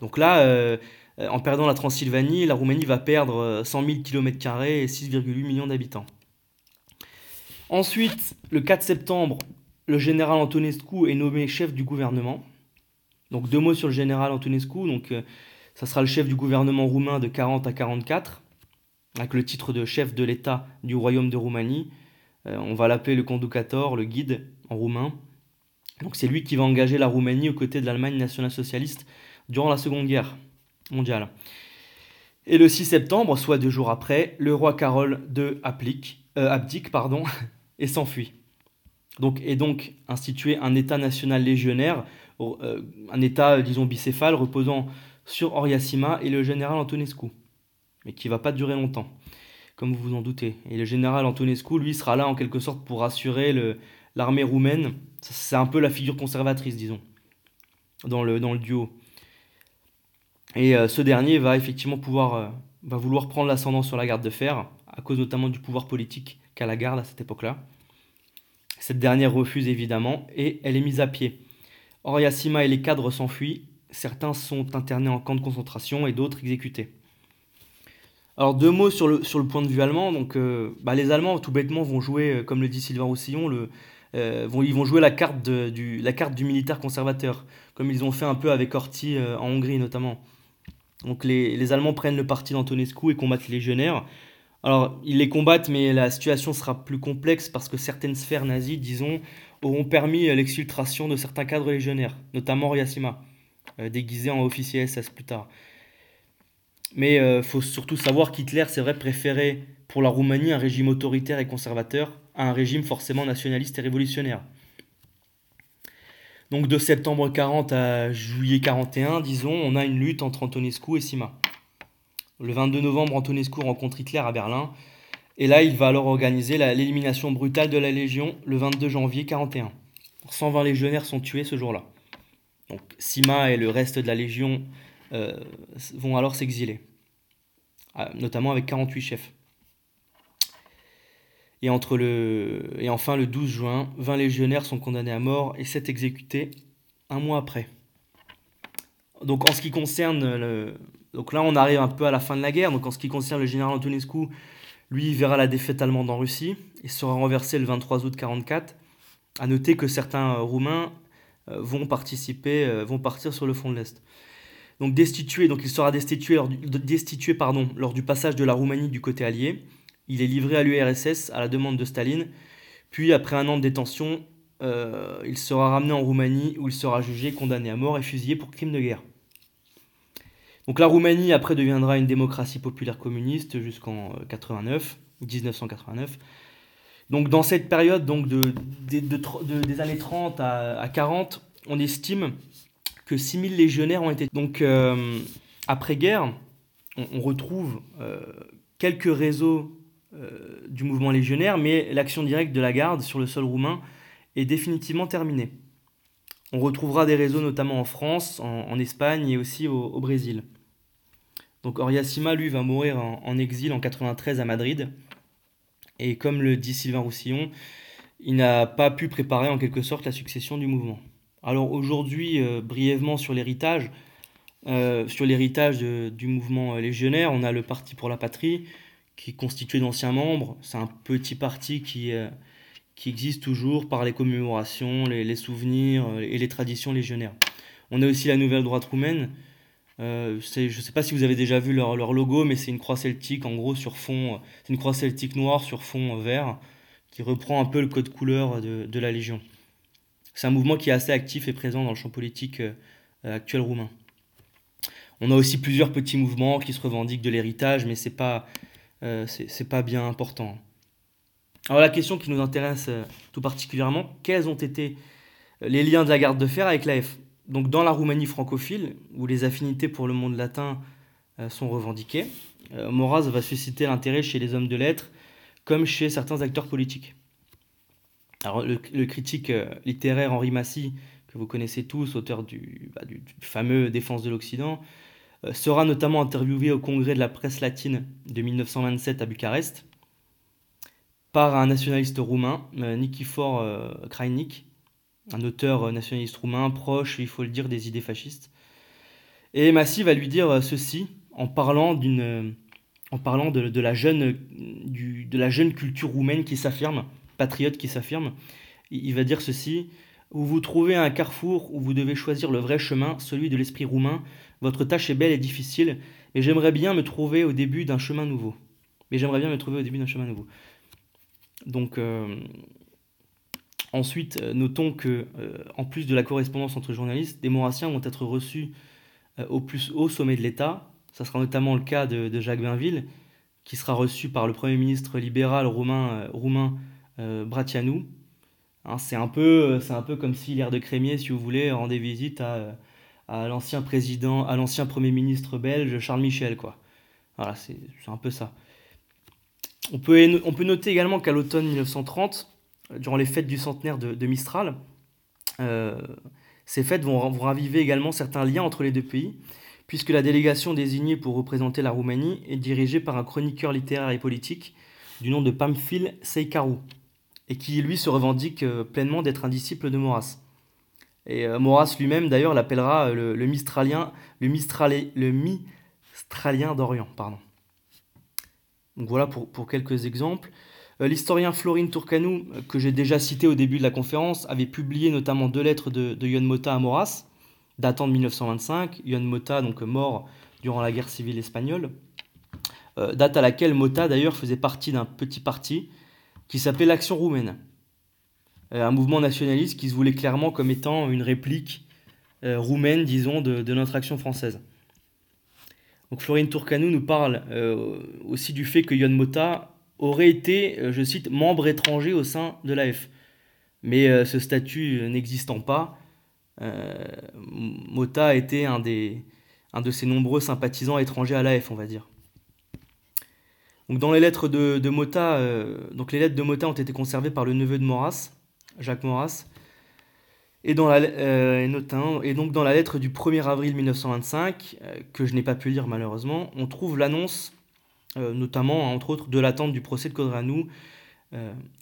Donc là, euh, en perdant la Transylvanie, la Roumanie va perdre 100 000 km et 6,8 millions d'habitants. Ensuite, le 4 septembre, le général Antonescu est nommé chef du gouvernement. Donc deux mots sur le général Antonescu. Donc euh, ça sera le chef du gouvernement roumain de 40 à 44, avec le titre de chef de l'État du royaume de Roumanie. Euh, on va l'appeler le conducator, le guide en roumain. Donc c'est lui qui va engager la Roumanie aux côtés de l'Allemagne nationale-socialiste durant la Seconde Guerre mondiale. Et le 6 septembre, soit deux jours après, le roi Carole II euh, abdique pardon, et s'enfuit. Donc, et donc institué un État national légionnaire, euh, un État, disons, bicéphale, reposant sur Oriasima et le général Antonescu, mais qui va pas durer longtemps, comme vous vous en doutez. Et le général Antonescu, lui, sera là en quelque sorte pour assurer l'armée roumaine. C'est un peu la figure conservatrice, disons, dans le, dans le duo. Et euh, ce dernier va effectivement pouvoir, euh, va vouloir prendre l'ascendant sur la garde de fer, à cause notamment du pouvoir politique qu'a la garde à cette époque-là. Cette dernière refuse évidemment et elle est mise à pied. Oriasima et les cadres s'enfuient, certains sont internés en camp de concentration et d'autres exécutés. Alors deux mots sur le, sur le point de vue allemand. Donc, euh, bah, les Allemands, tout bêtement, vont jouer, comme le dit Sylvain Roussillon, vont, ils vont jouer la carte, du, la carte du militaire conservateur, comme ils ont fait un peu avec Horthy en Hongrie notamment. Donc les, Allemands prennent le parti d'Antonescu et combattent les légionnaires. Alors ils les combattent, mais la situation sera plus complexe parce que certaines sphères nazies, disons, auront permis l'exfiltration de certains cadres légionnaires, notamment Ryasima, euh, déguisé en officier SS plus tard. Mais il euh, faut surtout savoir qu'Hitler, c'est vrai, préférait pour la Roumanie un régime autoritaire et conservateur à un régime forcément nationaliste et révolutionnaire. Donc de septembre 40 à juillet 41, disons, on a une lutte entre Antonescu et Sima. Le 22 novembre, Antonescu rencontre Hitler à Berlin. Et là, il va alors organiser l'élimination brutale de la Légion le 22 janvier 41. 120 légionnaires sont tués ce jour-là. Donc Sima et le reste de la Légion vont alors s'exiler, euh, notamment avec 48 chefs. Et, entre le... et enfin, le 12 juin, 20 légionnaires sont condamnés à mort et 7 exécutés un mois après. Donc en ce qui concerne le... Donc là, on arrive un peu à la fin de la guerre. Donc en ce qui concerne le général Antonescu, lui, verra la défaite allemande en Russie et sera renversé le 23 août 44. À noter que certains euh, Roumains euh, vont participer, euh, vont partir sur le front de l'Est. Donc destitué, donc il sera destitué, lors du, destitué pardon, lors du passage de la Roumanie du côté allié. Il est livré à l'URSS à la demande de Staline. Puis, après un an de détention, il sera ramené en Roumanie où il sera jugé, condamné à mort et fusillé pour crime de guerre. Donc la Roumanie après deviendra une démocratie populaire communiste jusqu'en 89, 1989. Donc dans cette période donc de, des années 30 à, 40, on estime que 6000 légionnaires ont été... Donc euh, après-guerre, on, retrouve euh, quelques réseaux euh, du mouvement légionnaire, mais l'action directe de la garde sur le sol roumain est définitivement terminée. On retrouvera des réseaux notamment en France, en, Espagne et aussi au, Brésil. Donc Oriasima, lui, va mourir en, en, exil en 93 à Madrid. Et comme le dit Sylvain Roussillon, il n'a pas pu préparer en quelque sorte la succession du mouvement. Alors aujourd'hui, euh, brièvement sur l'héritage, euh, sur l'héritage du mouvement légionnaire, on a le Parti pour la Patrie, qui est constitué d'anciens membres. C'est un petit parti qui, euh, qui existe toujours par les commémorations, les, souvenirs et les traditions légionnaires. On a aussi la Nouvelle Droite roumaine. je ne sais pas si vous avez déjà vu leur, leur logo, mais c'est une croix celtique en gros sur fond, c'est une croix celtique noire sur fond vert, qui reprend un peu le code couleur de, de la Légion. C'est un mouvement qui est assez actif et présent dans le champ politique euh, actuel roumain. On a aussi plusieurs petits mouvements qui se revendiquent de l'héritage, mais c'est pas, euh, pas bien important. Alors la question qui nous intéresse euh, tout particulièrement, quels ont été les liens de la garde de fer avec l'AF Donc dans la Roumanie francophile, où les affinités pour le monde latin sont revendiquées, Maurras va susciter l'intérêt chez les hommes de lettres comme chez certains acteurs politiques. Le, critique euh, littéraire Henri Massy, que vous connaissez tous, auteur du, bah, fameux Défense de l'Occident, euh, sera notamment interviewé au congrès de la presse latine de 1927 à Bucarest par un nationaliste roumain, euh, Nikifor Krajnik, un auteur nationaliste roumain proche, il faut le dire, des idées fascistes. Et Massy va lui dire ceci en parlant de la jeune culture roumaine qui s'affirme patriote qui s'affirme. Il va dire ceci Vous vous trouvez à un carrefour où vous devez choisir le vrai chemin, celui de l'esprit roumain. Votre tâche est belle et difficile, mais j'aimerais bien me trouver au début d'un chemin nouveau. Mais j'aimerais bien me trouver au début d'un chemin nouveau. Donc, euh, ensuite, euh, notons que, euh, en plus de la correspondance entre journalistes, des Maurassiens vont être reçus au plus haut sommet de l'État. Ça sera notamment le cas de, Jacques Bainville, qui sera reçu par le Premier ministre libéral roumain, Bratianou. Hein, c'est un peu, un peu comme si l'air de Crémier, si vous voulez, rendait visite à, l'ancien président, à l'ancien premier ministre belge Charles Michel, quoi. Voilà, c'est, un peu ça. On peut, noter également qu'à l'automne 1930, durant les fêtes du centenaire de, Mistral, euh, ces fêtes vont, raviver également certains liens entre les deux pays, puisque la délégation désignée pour représenter la Roumanie est dirigée par un chroniqueur littéraire et politique du nom de Pamphile Seikaru et qui lui se revendique euh, pleinement d'être un disciple de Maurras. Et euh, Maurras lui-même d'ailleurs l'appellera euh, le, Mistralien, le, Mistralien d'Orient. Pardon. Donc voilà pour, quelques exemples. L'historien Florine Tourcanou, que j'ai déjà cité au début de la conférence, avait publié notamment deux lettres de, de Yon Mota à Maurras, datant de 1925. Yon Mota, donc mort durant la guerre civile espagnole, date à laquelle Mota d'ailleurs faisait partie d'un petit parti qui s'appelait l'Action roumaine. Euh, un mouvement nationaliste qui se voulait clairement comme étant une réplique euh, roumaine, disons, de, notre action française. Donc Florine Tourcanou nous parle euh, aussi du fait que Yon Mota aurait été, je cite, membre étranger au sein de l'AF. Mais ce statut n'existant pas, Mota était un, des, un de ses nombreux sympathisants étrangers à l'AF, on va dire. Donc dans les lettres de, Mota, euh, donc les lettres de Mota ont été conservées par le neveu de Maurras, Jacques Maurras. Et, euh, donc dans la lettre du 1er avril 1925, euh, que je n'ai pas pu lire malheureusement, on trouve l'annonce, notamment entre autres, de l'attente du procès de Codranou.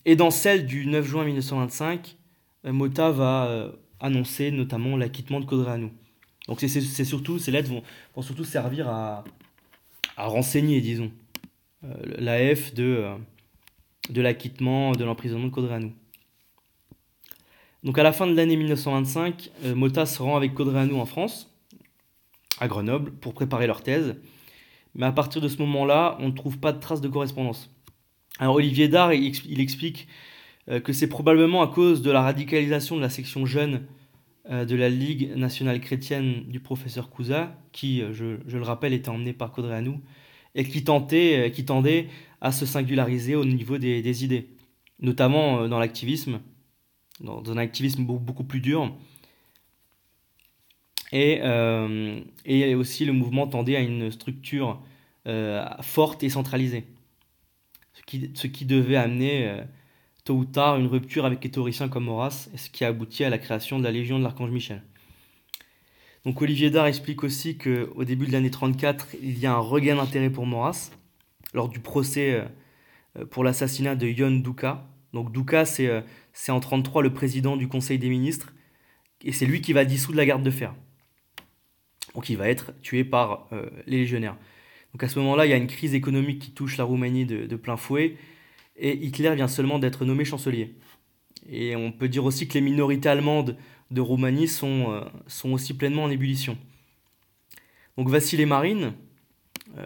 et dans celle du 9 juin 1925, Mota va annoncer notamment l'acquittement de Codranou. Donc c'est surtout, ces lettres vont, surtout servir à renseigner, disons. Euh, l'AF de, euh, de l'acquittement de l'emprisonnement de Codranou. Donc à la fin de l'année 1925, euh, Mota se rend avec Codranou en France, à Grenoble, pour préparer leur thèse. Mais à partir de ce moment-là, on ne trouve pas de traces de correspondance. Alors Olivier Dard, il, explique que c'est probablement à cause de la radicalisation de la section jeune de la Ligue nationale chrétienne du professeur Cousa, qui, je, le rappelle, était emmené par Codreanu, et qui, tentait, qui tendait à se singulariser au niveau des, idées, notamment dans l'activisme, dans, un activisme beaucoup plus dur. Et, et aussi le mouvement tendait à une structure forte et centralisée ce qui, devait amener euh, tôt ou tard une rupture avec les théoriciens comme et ce qui a abouti à la création de la Légion de l'Archange Michel. Donc Olivier Dard explique aussi qu'au début de l'année 34, il y a un regain d'intérêt pour Maurras lors du procès euh, pour l'assassinat de Yon Duka. Donc Duka, c'est euh, en 33 le président du Conseil des ministres, et c'est lui qui va dissoudre la garde de fer. Donc il va être tué par les légionnaires. Donc à ce moment-là, il y a une crise économique qui touche la Roumanie de, plein fouet, et Hitler vient seulement d'être nommé chancelier. Et on peut dire aussi que les minorités allemandes de Roumanie sont, euh, sont aussi pleinement en ébullition. Donc Vassile Marine, euh,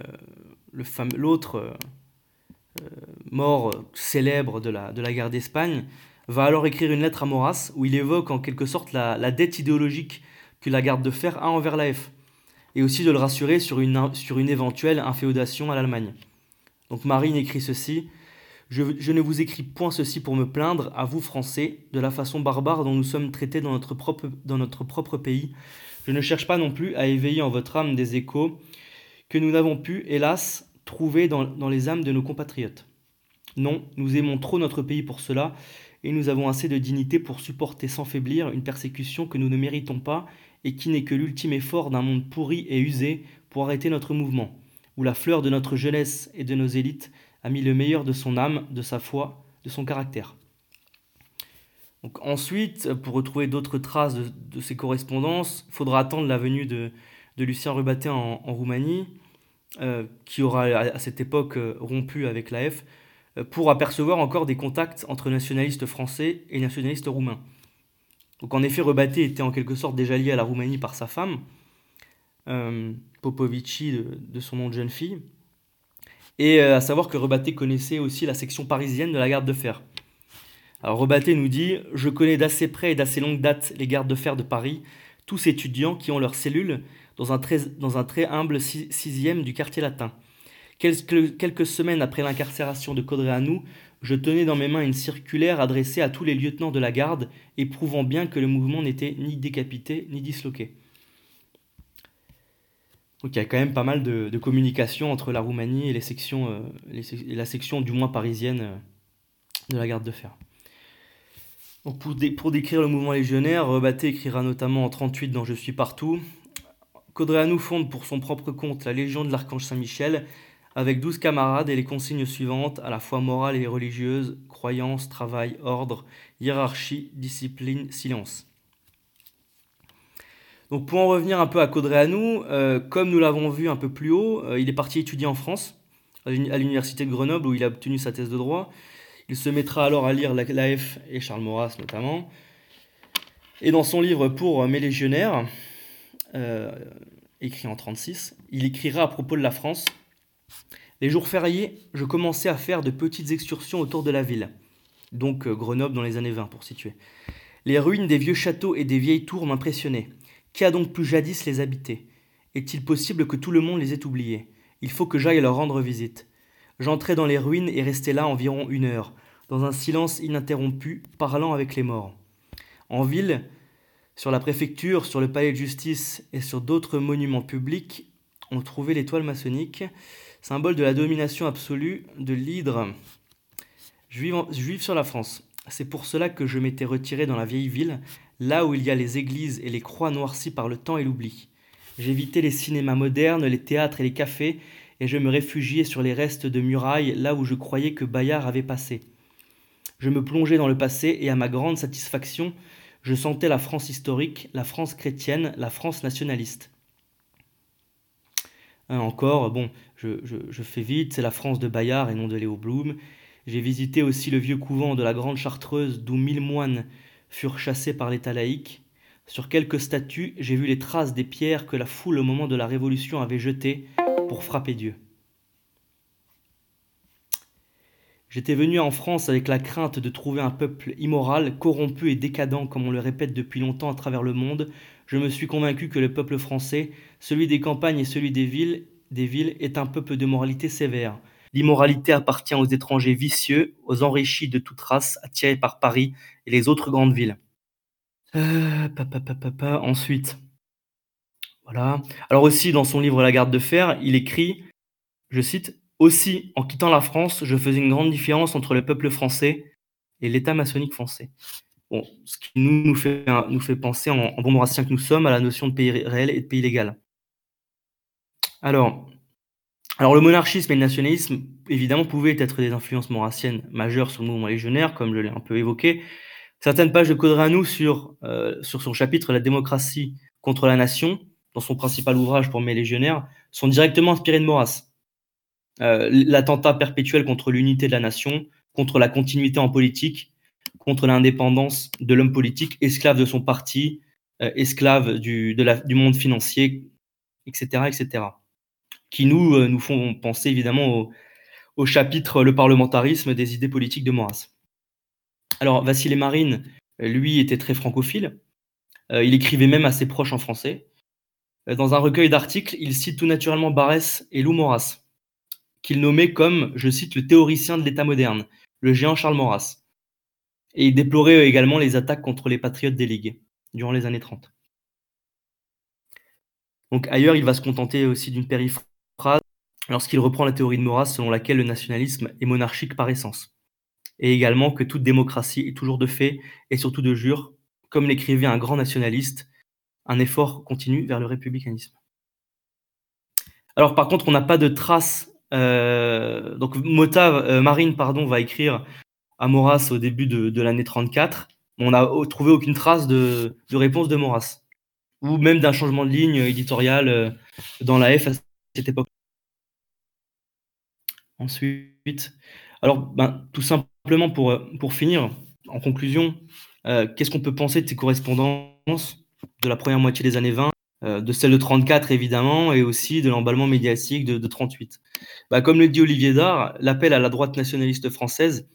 l'autre euh, mort célèbre de la, de la guerre d'Espagne, va alors écrire une lettre à Maurras où il évoque en quelque sorte la, la dette idéologique que la garde de fer a envers l'AF et aussi de le rassurer sur une, sur une éventuelle inféodation à l'Allemagne. Donc Marine écrit ceci je, ne vous écris point ceci pour me plaindre, à vous Français, de la façon barbare dont nous sommes traités dans notre propre, pays. Je ne cherche pas non plus à éveiller en votre âme des échos que nous n'avons pu, hélas, trouver dans, dans les âmes de nos compatriotes. Non, nous aimons trop notre pays pour cela, et nous avons assez de dignité pour supporter sans faiblir une persécution que nous ne méritons pas et qui n'est que l'ultime effort d'un monde pourri et usé pour arrêter notre mouvement, où la fleur de notre jeunesse et de nos élites a mis le meilleur de son âme, de sa foi, de son caractère. Donc ensuite, pour retrouver d'autres traces de, ces correspondances, il faudra attendre la venue de, Lucien Rubaté en, Roumanie, euh, qui aura à cette époque euh, rompu avec l'AF, euh, pour apercevoir encore des contacts entre nationalistes français et nationalistes roumains. Donc en effet, Rebaté était en quelque sorte déjà lié à la Roumanie par sa femme, Popovici de, son nom de jeune fille. Et euh, à savoir que Rebaté connaissait aussi la section parisienne de la garde de fer. Alors Rebaté nous dit Je connais d'assez près et d'assez longue date les gardes de fer de Paris, tous étudiants qui ont leur cellule dans un très, humble sixième du quartier latin. Quelques, quelques semaines après l'incarcération de Codreanu, je tenais dans mes mains une circulaire adressée à tous les lieutenants de la garde et prouvant bien que le mouvement n'était ni décapité ni disloqué. Donc il y a quand même pas mal de, communication entre la Roumanie et, euh, la section du moins parisienne euh, de la garde de fer. pour, décrire le mouvement légionnaire, Rebaté écrira notamment en 38 dans Je suis partout. Codreanu fonde pour son propre compte la Légion de l'Archange Saint-Michel avec douze camarades et les consignes suivantes, à la fois morales et religieuses, croyance, travail, ordre, hiérarchie, discipline, silence. Donc pour en revenir un peu à Codreanu, euh, comme nous l'avons vu un peu plus haut, euh, il est parti étudier en France, à l'université de Grenoble où il a obtenu sa thèse de droit. Il se mettra alors à lire l'AF et Charles Maurras notamment. Et dans son livre Pour mes légionnaires, euh, écrit en 36, il écrira à propos de la France les jours fériés, je commençais à faire de petites excursions autour de la ville, donc euh, Grenoble dans les années 20 pour situer. Les ruines des vieux châteaux et des vieilles tours m'impressionnaient. Qui a donc pu jadis les habiter? Est-il possible que tout le monde les ait oubliés? Il faut que j'aille leur rendre visite. J'entrai dans les ruines et restai là environ une heure, dans un silence ininterrompu, parlant avec les morts. En ville, sur la préfecture, sur le palais de justice et sur d'autres monuments publics, on trouvait l'étoile maçonnique, symbole de la domination absolue de l'hydre juive, sur la France. C'est pour cela que je m'étais retiré dans la vieille ville, là où il y a les églises et les croix noircies par le temps et l'oubli. J'évitais les cinémas modernes, les théâtres et les cafés, et je me réfugiais sur les restes de murailles, là où je croyais que Bayard avait passé. Je me plongeais dans le passé, et à ma grande satisfaction, je sentais la France historique, la France chrétienne, la France nationaliste. Hein, encore, bon, je, fais vite, c'est la France de Bayard et non de Léo Blum. J'ai visité aussi le vieux couvent de la Grande Chartreuse d'où mille moines furent chassés par l'État laïque. Sur quelques statues, j'ai vu les traces des pierres que la foule au moment de la Révolution avait jetées pour frapper Dieu. J'étais venu en France avec la crainte de trouver un peuple immoral, corrompu et décadent, comme on le répète depuis longtemps à travers le monde. Je me suis convaincu que le peuple français, celui des campagnes et celui des villes, des villes, est un peuple de moralité sévère. L'immoralité appartient aux étrangers vicieux, aux enrichis de toute race, attirés par Paris et les autres grandes villes. Euh. Ensuite, voilà. Alors aussi, dans son livre La garde de fer, il écrit, je cite, Aussi, en quittant la France, je faisais une grande différence entre le peuple français et l'État maçonnique français. Bon, ce qui nous, fait, penser, en, bon que nous sommes, à la notion de pays réel et de pays légal. Alors, alors le monarchisme et le nationalisme, évidemment, pouvaient être des influences maurassiennes majeures sur le mouvement légionnaire, comme je l'ai un peu évoqué. Certaines pages de Codranou sur, euh, sur son chapitre La démocratie contre la nation, dans son principal ouvrage pour mes légionnaires, sont directement inspirées de Maurras. Euh, L'attentat perpétuel contre l'unité de la nation, contre la continuité en politique, contre l'indépendance de l'homme politique, esclave de son parti, euh, esclave du, de la, du monde financier, etc., etc. Qui nous, euh, nous font penser évidemment au, chapitre Le parlementarisme des idées politiques de Maurras. Alors, Vassile Marine, lui, était très francophile. Euh, il écrivait même à ses proches en français. Euh, dans un recueil d'articles, il cite tout naturellement Barès et Lou Maurras, qu'il nommait comme, je cite, le théoricien de l'État moderne, le géant Charles Maurras. Et il déplorait également les attaques contre les patriotes des ligues durant les années 30. Donc ailleurs, il va se contenter aussi d'une périphrase lorsqu'il reprend la théorie de Maurras selon laquelle le nationalisme est monarchique par essence, et également que toute démocratie est toujours de fait et surtout de jure, comme l'écrivait un grand nationaliste, un effort continu vers le républicanisme. Alors par contre, on n'a pas de traces. Euh, donc Mota euh, Marine pardon va écrire à Maurras au début de, l'année 34. On n'a trouvé aucune trace de, de, réponse de Maurras ou même d'un changement de ligne éditoriale euh, dans la F à cette époque. Ensuite, alors ben, tout simplement pour, pour finir, en conclusion, euh, qu'est-ce qu'on peut penser de ces correspondances de la première moitié des années 20, euh, de celle de 34 évidemment, et aussi de l'emballement médiatique de, de 38 bah, Comme le dit Olivier Dard, l'appel à la droite nationaliste française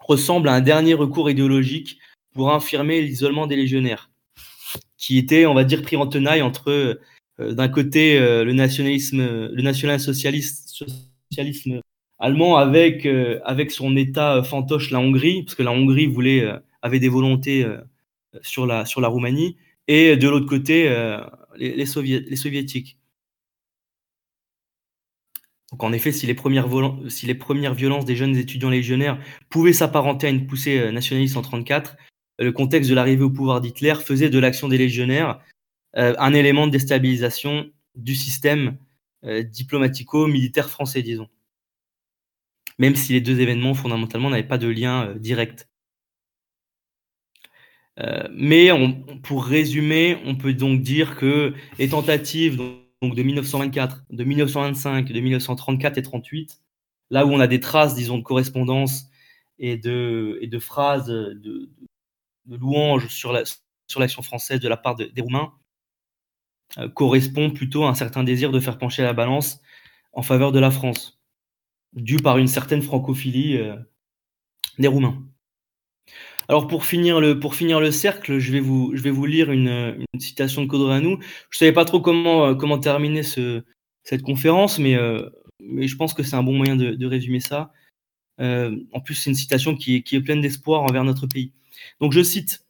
ressemble à un dernier recours idéologique pour infirmer l'isolement des légionnaires, qui était, on va dire, pris en tenaille entre, euh, d'un côté, euh, le nationalisme, le national-socialisme socialisme allemand avec, euh, avec son État fantoche, la Hongrie, parce que la Hongrie voulait, avait des volontés sur, la, sur la Roumanie, et de l'autre côté, les, les, sovié les soviétiques. Donc en effet, si les, premières si les premières violences des jeunes étudiants légionnaires pouvaient s'apparenter à une poussée nationaliste en 1934, le contexte de l'arrivée au pouvoir d'Hitler faisait de l'action des légionnaires euh, un élément de déstabilisation du système euh, diplomatico-militaire français, disons. Même si les deux événements, fondamentalement, n'avaient pas de lien euh, direct. mais on, pour résumer, on peut donc dire que les tentatives donc de 1924, de 1925, de 1934 et 38, là où on a des traces, disons, de correspondance et de, et de phrases de, de, louanges sur l'action la, sur française de la part de, des Roumains, euh, correspond plutôt à un certain désir de faire pencher la balance en faveur de la France, dû par une certaine francophilie euh, des Roumains. Alors pour finir le, pour finir le cercle, je vais vous, je vais vous lire une, citation de Codranou. Je savais pas trop comment, euh, comment terminer ce, cette conférence, mais, euh, mais je pense que c'est un bon moyen de, résumer ça. En plus, c'est une citation qui est, qui est pleine d'espoir envers notre pays. Donc je cite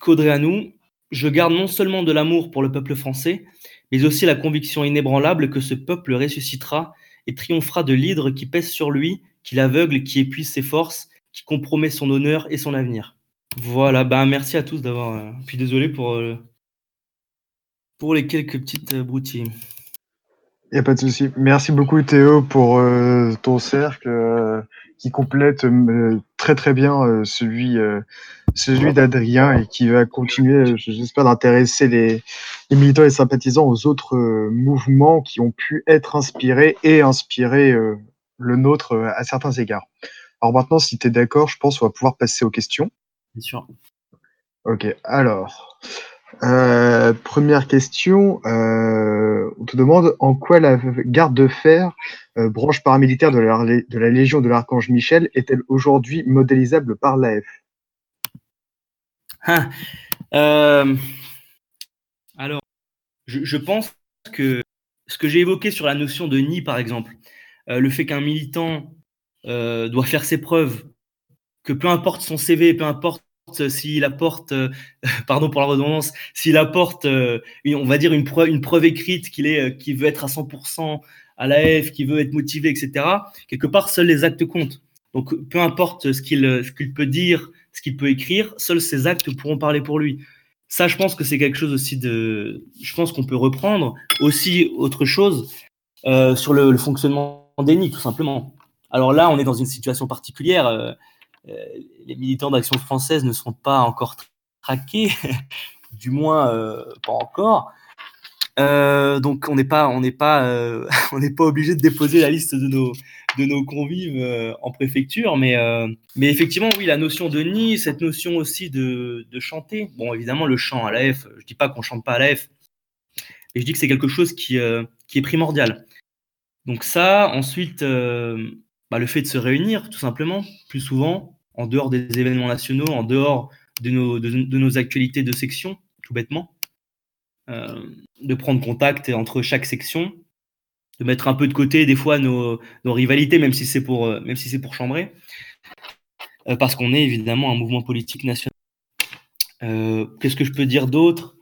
Codreanu, je garde non seulement de l'amour pour le peuple français, mais aussi la conviction inébranlable que ce peuple ressuscitera et triomphera de l'hydre qui pèse sur lui, qui l'aveugle, qui épuise ses forces, qui compromet son honneur et son avenir. Voilà, ben merci à tous d'avoir. Euh, puis désolé pour, euh, pour les quelques petites euh, broutilles. Il n'y a pas de souci. Merci beaucoup Théo pour euh, ton cercle euh, qui complète euh, très très bien celui, celui d'Adrien et qui va continuer, j'espère, d'intéresser les, les, militants et sympathisants aux autres mouvements qui ont pu être inspirés et inspirer le nôtre à certains égards. Alors maintenant, si tu es d'accord, je pense qu'on va pouvoir passer aux questions. Bien sûr. Ok, alors, Euh, première question, euh, on te demande en quoi la garde de fer, euh, branche paramilitaire de la, de la Légion de l'Archange Michel, est-elle aujourd'hui modélisable par l'AF? Ah, euh, Alors, je, pense que ce que j'ai évoqué sur la notion de nid, par exemple, euh, le fait qu'un militant euh, doit faire ses preuves, que peu importe son CV, peu importe s'il apporte, pardon pour la redondance, s'il apporte, une, on va dire une preuve, écrite qu'il est, veut être à 100% à l'AF, qui veut être motivé, etc. Quelque part, seuls les actes comptent. Donc, peu importe qu'il, ce qu'il peut dire, ce qu'il peut écrire, seuls ses actes pourront parler pour lui. Ça, je pense que c'est quelque chose aussi de, je pense qu'on peut reprendre aussi autre chose euh, sur le, le fonctionnement nids, tout simplement. Alors là, on est dans une situation particulière. Euh, euh, les militants d'Action française ne sont pas encore traqués, du moins pas encore. Euh, donc euh, on n'est pas obligé de déposer la liste de nos, convives euh, en préfecture, mais, effectivement oui, la notion de nid, cette notion aussi de, chanter. Bon, évidemment le chant à l'AF, je dis pas qu'on chante pas à l'AF, mais je dis que c'est quelque chose qui, est primordial. Donc ça, ensuite, bah, le fait de se réunir, tout simplement, plus souvent, en dehors des événements nationaux, en dehors de nos, actualités de section, tout bêtement, de prendre contact entre chaque section, de mettre un peu de côté des fois nos, rivalités, même si c'est pour, même si pour chambrer, euh, parce qu'on est évidemment un mouvement politique national. Euh, Qu'est-ce que je peux dire d'autre?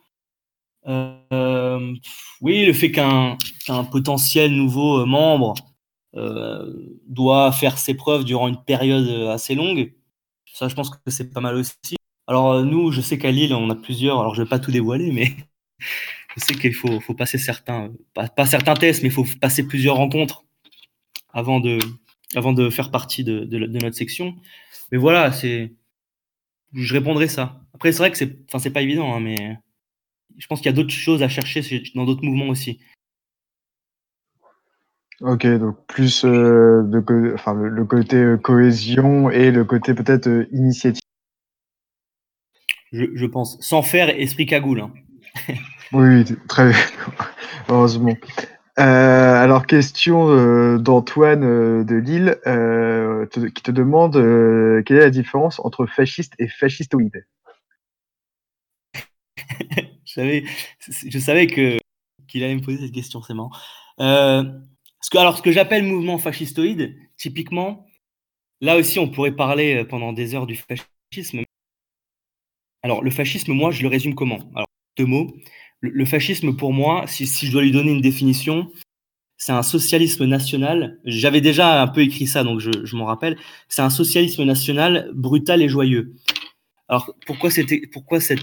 Oui, le fait qu'un qu potentiel nouveau membre euh, doit faire ses preuves durant une période assez longue. Ça, je pense que c'est pas mal aussi. Alors euh, nous, je sais qu'à Lille, on a plusieurs, alors je vais pas tout dévoiler, mais je sais qu'il faut, faut, passer certains, pas, pas, certains tests, mais il faut passer plusieurs rencontres avant de, avant de faire partie de, de, de notre section. Mais voilà, c'est, je répondrai ça. Après, c'est vrai que c'est, enfin, c'est pas évident, hein, mais je pense qu'il y a d'autres choses à chercher dans d'autres mouvements aussi. Ok, donc plus euh, de, enfin, le, le, côté euh, cohésion et le côté peut-être euh, initiative. Je, je, pense. Sans faire esprit cagoule. Hein. oui, très. Heureusement. Euh, alors, question euh, d'Antoine euh, de Lille qui te demande quelle est la différence entre fasciste et fascistoïde? Je, savais, je savais qu'il allait me poser cette question, c'est marrant. Alors, ce que j'appelle mouvement fascistoïde, typiquement, là aussi, on pourrait parler pendant des heures du fascisme. Alors, le fascisme, moi, je le résume comment? Deux mots. Le, fascisme, pour moi, si, je dois lui donner une définition, c'est un socialisme national. J'avais déjà un peu écrit ça, donc je, m'en rappelle. C'est un socialisme national brutal et joyeux. Alors, pourquoi,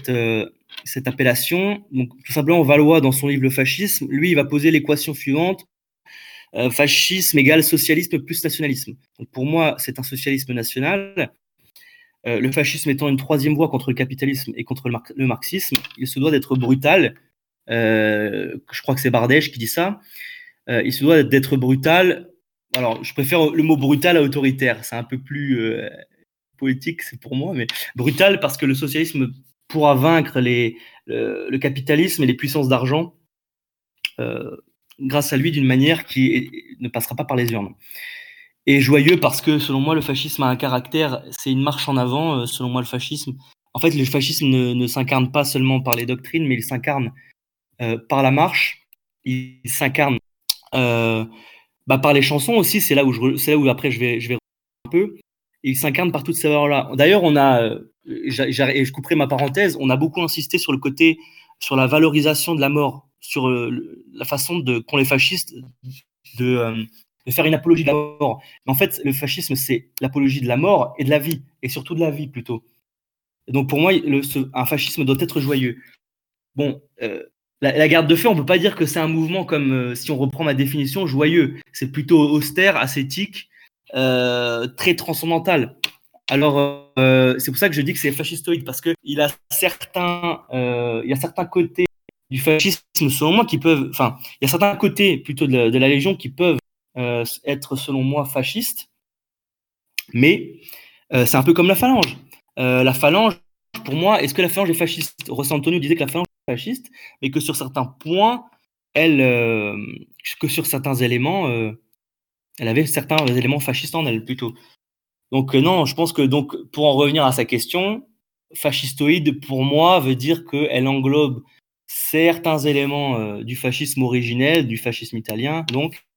euh, cette appellation? Tout simplement, Valois, dans son livre Le fascisme, lui, il va poser l'équation suivante euh, fascisme égale socialisme plus nationalisme. Pour moi, c'est un socialisme national. Euh, le fascisme étant une troisième voie contre le capitalisme et contre le, mar le marxisme, il se doit d'être brutal. Euh, je crois que c'est Bardèche qui dit ça. Euh, il se doit d'être brutal. Alors, je préfère le mot brutal à autoritaire. C'est un peu plus poétique, c'est pour moi, mais brutal parce que le socialisme pourra vaincre le, capitalisme et les puissances d'argent grâce à lui d'une manière qui ne passera pas par les urnes. Et joyeux parce que, selon moi, le fascisme a un caractère, c'est une marche en avant, euh, selon moi, le fascisme. En fait, le fascisme ne, ne s'incarne pas seulement par les doctrines, mais il s'incarne euh, par la marche, il s'incarne euh, bah, par les chansons aussi, c'est là où, je, c'est là où après je vais, je vais un peu, il s'incarne par toutes ces valeurs-là. D'ailleurs, on a, et je couperai ma parenthèse, on a beaucoup insisté sur le côté, sur la valorisation de la mort sur la façon de qu'ont les fascistes de, de, faire une apologie de la mort. En fait, le fascisme, c'est l'apologie de la mort et de la vie, et surtout de la vie plutôt. Donc pour moi, un fascisme doit être joyeux. Bon, euh, la, garde de feu, on peut pas dire que c'est un mouvement comme, euh, si on reprend ma définition, joyeux. C'est plutôt austère, ascétique, euh, très transcendantal. Alors, c'est pour ça que je dis que c'est fascistoïde, parce qu'il a certains, il a certains côtés du fascisme, selon moi, qui peuvent, enfin, il y a certains côtés plutôt de la Légion qui peuvent euh, être, selon moi, fascistes, mais euh, c'est un peu comme la phalange. Euh, la phalange, pour moi, est-ce que la phalange est fasciste? Rossi Antonio disait que la phalange fasciste, mais que sur certains points, elle, que sur certains éléments, elle avait certains éléments fascistes en elle plutôt. Donc non, je pense que donc pour en revenir à sa question, fascistoïde pour moi veut dire qu'elle englobe certains éléments du fascisme originel, du fascisme italien, donc,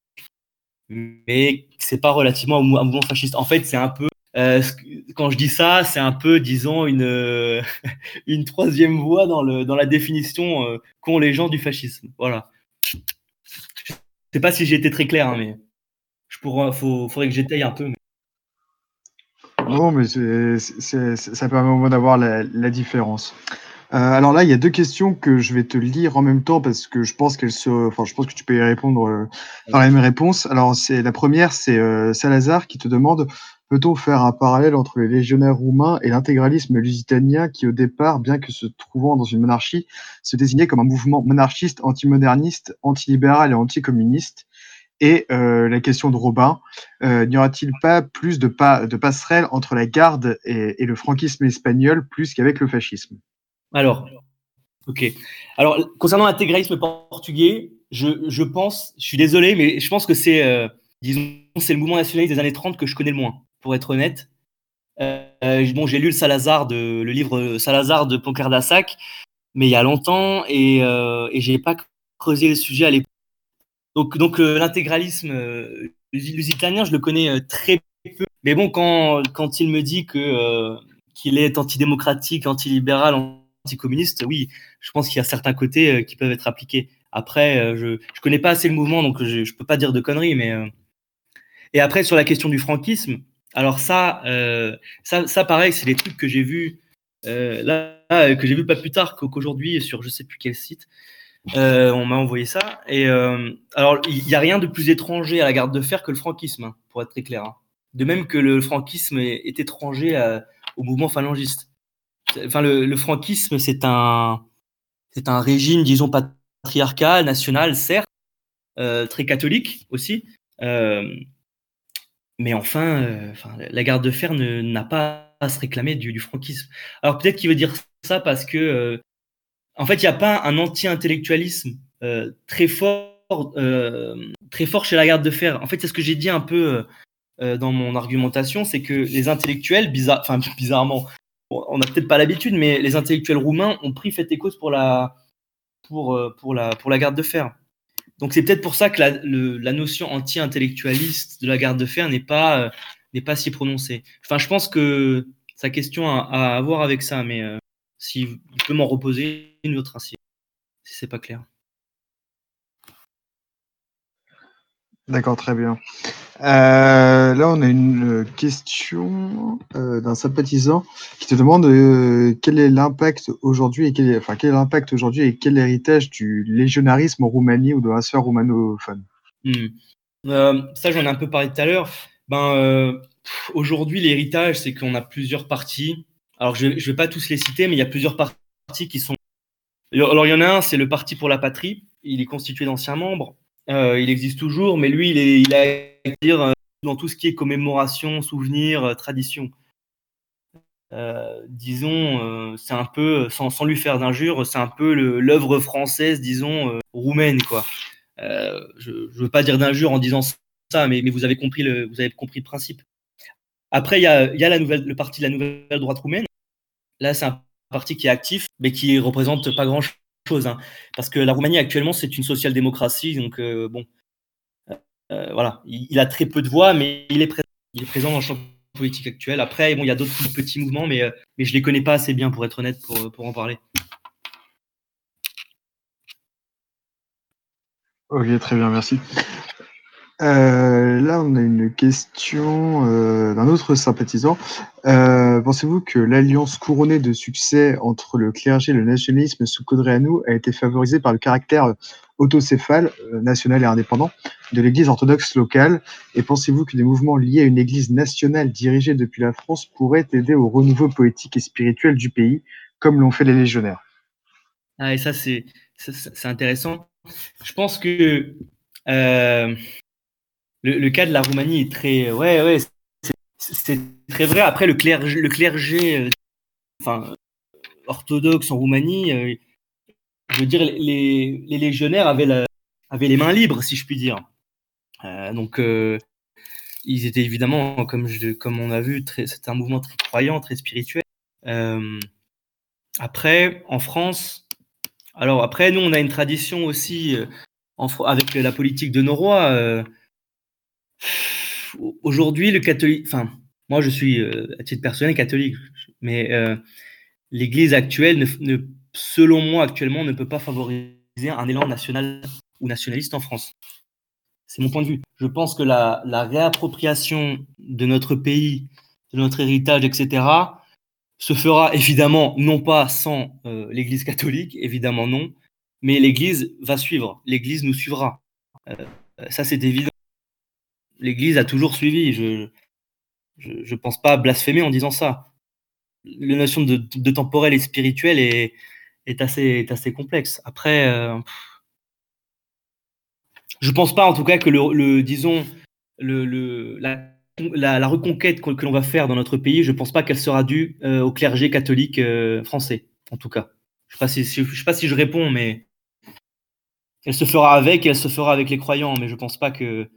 mais c'est pas relativement un mouvement fasciste. En fait, c'est un peu euh, quand je dis ça, c'est un peu, disons, une, euh, une troisième voie dans, le, dans la définition euh, qu'ont les gens du fascisme. Voilà. Je sais pas si j'ai été très clair, hein, mais je pourrais, faudrait que j'étaye un peu. Non, mais ça permet au moins d'avoir la différence. Euh, alors là, il y a deux questions que je vais te lire en même temps parce que je pense qu'elles se, enfin, je pense que tu peux y répondre euh, par la même réponse. Alors, c'est la première, c'est euh, Salazar qui te demande Peut-on faire un parallèle entre les légionnaires roumains et l'intégralisme lusitanien qui, au départ, bien que se trouvant dans une monarchie, se désignait comme un mouvement monarchiste, antimoderniste, antilibéral et anticommuniste? Et euh, la question de Robin, euh, n'y aura-t-il pas plus de, pas, de passerelles entre la garde et, et le franquisme espagnol plus qu'avec le fascisme? Alors, ok. Alors, concernant l'intégralisme portugais, je, je, pense, je suis désolé, mais je pense que c'est, euh, disons, c'est le mouvement nationaliste des années 30 que je connais le moins pour être honnête. Euh, bon, j'ai lu le Salazar de le livre Salazar de Poncardassac, mais il y a longtemps et, euh, et j'ai pas creusé le sujet à l'époque. Donc, donc euh, l'intégralisme lusitanien, je le connais très peu. Mais bon, quand, quand il me dit que qu'il est antidémocratique, antilibéral, anticommuniste, oui, je pense qu'il y a certains côtés qui peuvent être appliqués. Après, je je connais pas assez le mouvement, donc je, je peux pas dire de conneries, mais et après sur la question du franquisme, alors ça, euh, ça, ça pareil, c'est des trucs que j'ai vus euh, là, que j'ai vu pas plus tard qu'aujourd'hui sur je sais plus quel site. Euh, on m'a envoyé ça. Et euh, alors, il n'y a rien de plus étranger à la garde de fer que le franquisme, hein, pour être très clair. Hein. De même que le franquisme est, étranger au mouvement phalangiste. Enfin, le, franquisme, c'est un, c'est un régime, disons, patriarcal, national, certes, euh, très catholique aussi. Euh, mais enfin, euh, enfin, la garde de fer n'a pas à se réclamer du, franquisme. Alors peut-être qu'il veut dire ça parce que, en fait, il n'y a pas un anti-intellectualisme très fort, très fort chez la garde de fer. En fait, c'est ce que j'ai dit un peu dans mon argumentation, c'est que les intellectuels, enfin bizarrement, on n'a peut-être pas l'habitude, mais les intellectuels roumains ont pris fait et cause pour la, pour, pour la, pour la garde de fer. Donc c'est peut-être pour ça que la, le, la notion anti-intellectualiste de la garde de fer n'est pas, euh, pas si prononcée. Enfin, je pense que sa question a, à voir avec ça, mais euh, si vous peut m'en reposer une autre ainsi, si c'est pas clair. D'accord, très bien. Euh, là, on a une question euh, d'un sympathisant qui te demande euh, quel est l'impact aujourd'hui et quel est, enfin, aujourd'hui et quel héritage du légionnarisme en Roumanie ou de la sphère roumanophone. Hmm. ça, j'en ai un peu parlé tout à l'heure. Ben, euh, aujourd'hui, l'héritage, c'est qu'on a plusieurs partis. Alors, je ne vais pas tous les citer, mais il y a plusieurs partis qui sont. Alors, il y en a un, c'est le Parti pour la patrie. Il est constitué d'anciens membres. Euh, il existe toujours, mais lui, il a dire euh, dans tout ce qui est commémoration, souvenir, euh, tradition. Euh, disons, c'est un peu, sans, sans lui faire d'injure, c'est un peu l'œuvre française, disons, roumaine, quoi. je ne veux pas dire d'injure en disant ça, mais, mais, vous avez compris le, vous avez compris principe. Après, il y a, y a la nouvelle, le parti de la nouvelle droite roumaine. Là, c'est un parti qui est actif, mais qui représente pas grand chose. Hein, parce que la Roumanie, actuellement, c'est une social-démocratie. Donc, bon, voilà, il, a très peu de voix, mais il est, présent, dans le champ politique actuel. Après, il y a d'autres petits mouvements, mais, euh, je les connais pas assez bien, pour être honnête, pour, pour en parler. Ok, très bien, merci. Euh, là, on a une question euh, d'un autre sympathisant. Euh, Pensez-vous que l'alliance couronnée de succès entre le clergé et le nationalisme sous Codreanu a été favorisée par le caractère autocéphale, national et indépendant, de l'Église orthodoxe locale? Et pensez-vous que des mouvements liés à une Église nationale dirigée depuis la France pourraient aider au renouveau poétique et spirituel du pays, comme l'ont fait les légionnaires? Ah, et ça, c'est intéressant. Je pense que le, cas de la Roumanie est très, ouais, ouais, c'est très vrai. Après, le clergé, le clergé, euh, orthodoxe en Roumanie, euh, je veux dire, les, les légionnaires avaient, avaient, les mains libres, si je puis dire. donc, ils étaient évidemment, comme, comme on a vu, c'était un mouvement très croyant, très spirituel. après, en France, alors après, nous, on a une tradition aussi avec la politique de nos rois aujourd'hui, le catholique, enfin, moi je suis euh, à titre personnel catholique, mais euh, l'Église actuelle, selon moi actuellement, ne peut pas favoriser un élan national ou nationaliste en France. C'est mon point de vue. Je pense que la, réappropriation de notre pays, de notre héritage, etc., se fera évidemment non pas sans euh, l'Église catholique, évidemment non, mais l'Église va suivre, l'Église nous suivra. ça c'est évident l'Église a toujours suivi. Je ne pense pas blasphémer en disant ça. La notion de, temporel et spirituel est, est, assez, est assez complexe. Après, euh, je pense pas en tout cas que le, disons le, la, la, reconquête que, l'on va faire dans notre pays, je pense pas qu'elle sera due euh, au clergé catholique euh, français, en tout cas. Je sais si, sais pas si je réponds, mais elle se fera avec, et elle se fera avec les croyants, mais je pense pas que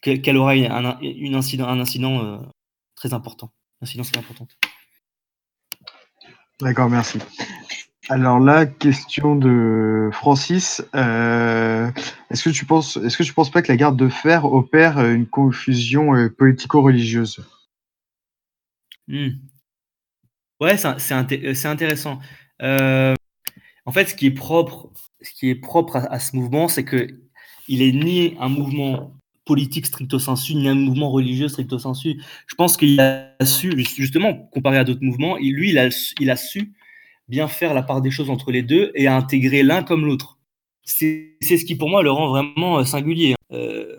qu'elle aura un, une incident, un incident euh, très important. Incident très. D'accord, merci. Alors là, question de Francis. Euh, est-ce que tu penses, est-ce que tu penses pas que la garde de fer opère une confusion euh, politico-religieuse? Hmm. Ouais, c'est intéressant. en fait, ce qui est propre, ce qui est propre à, à ce mouvement, c'est que il est ni un mouvement politique stricto sensu, ni un mouvement religieux stricto sensu. Je pense qu'il a su, justement, comparé à d'autres mouvements, lui, il a, il a su bien faire la part des choses entre les deux et intégrer l'un comme l'autre. C'est ce qui, pour moi, le rend vraiment euh, singulier. Euh,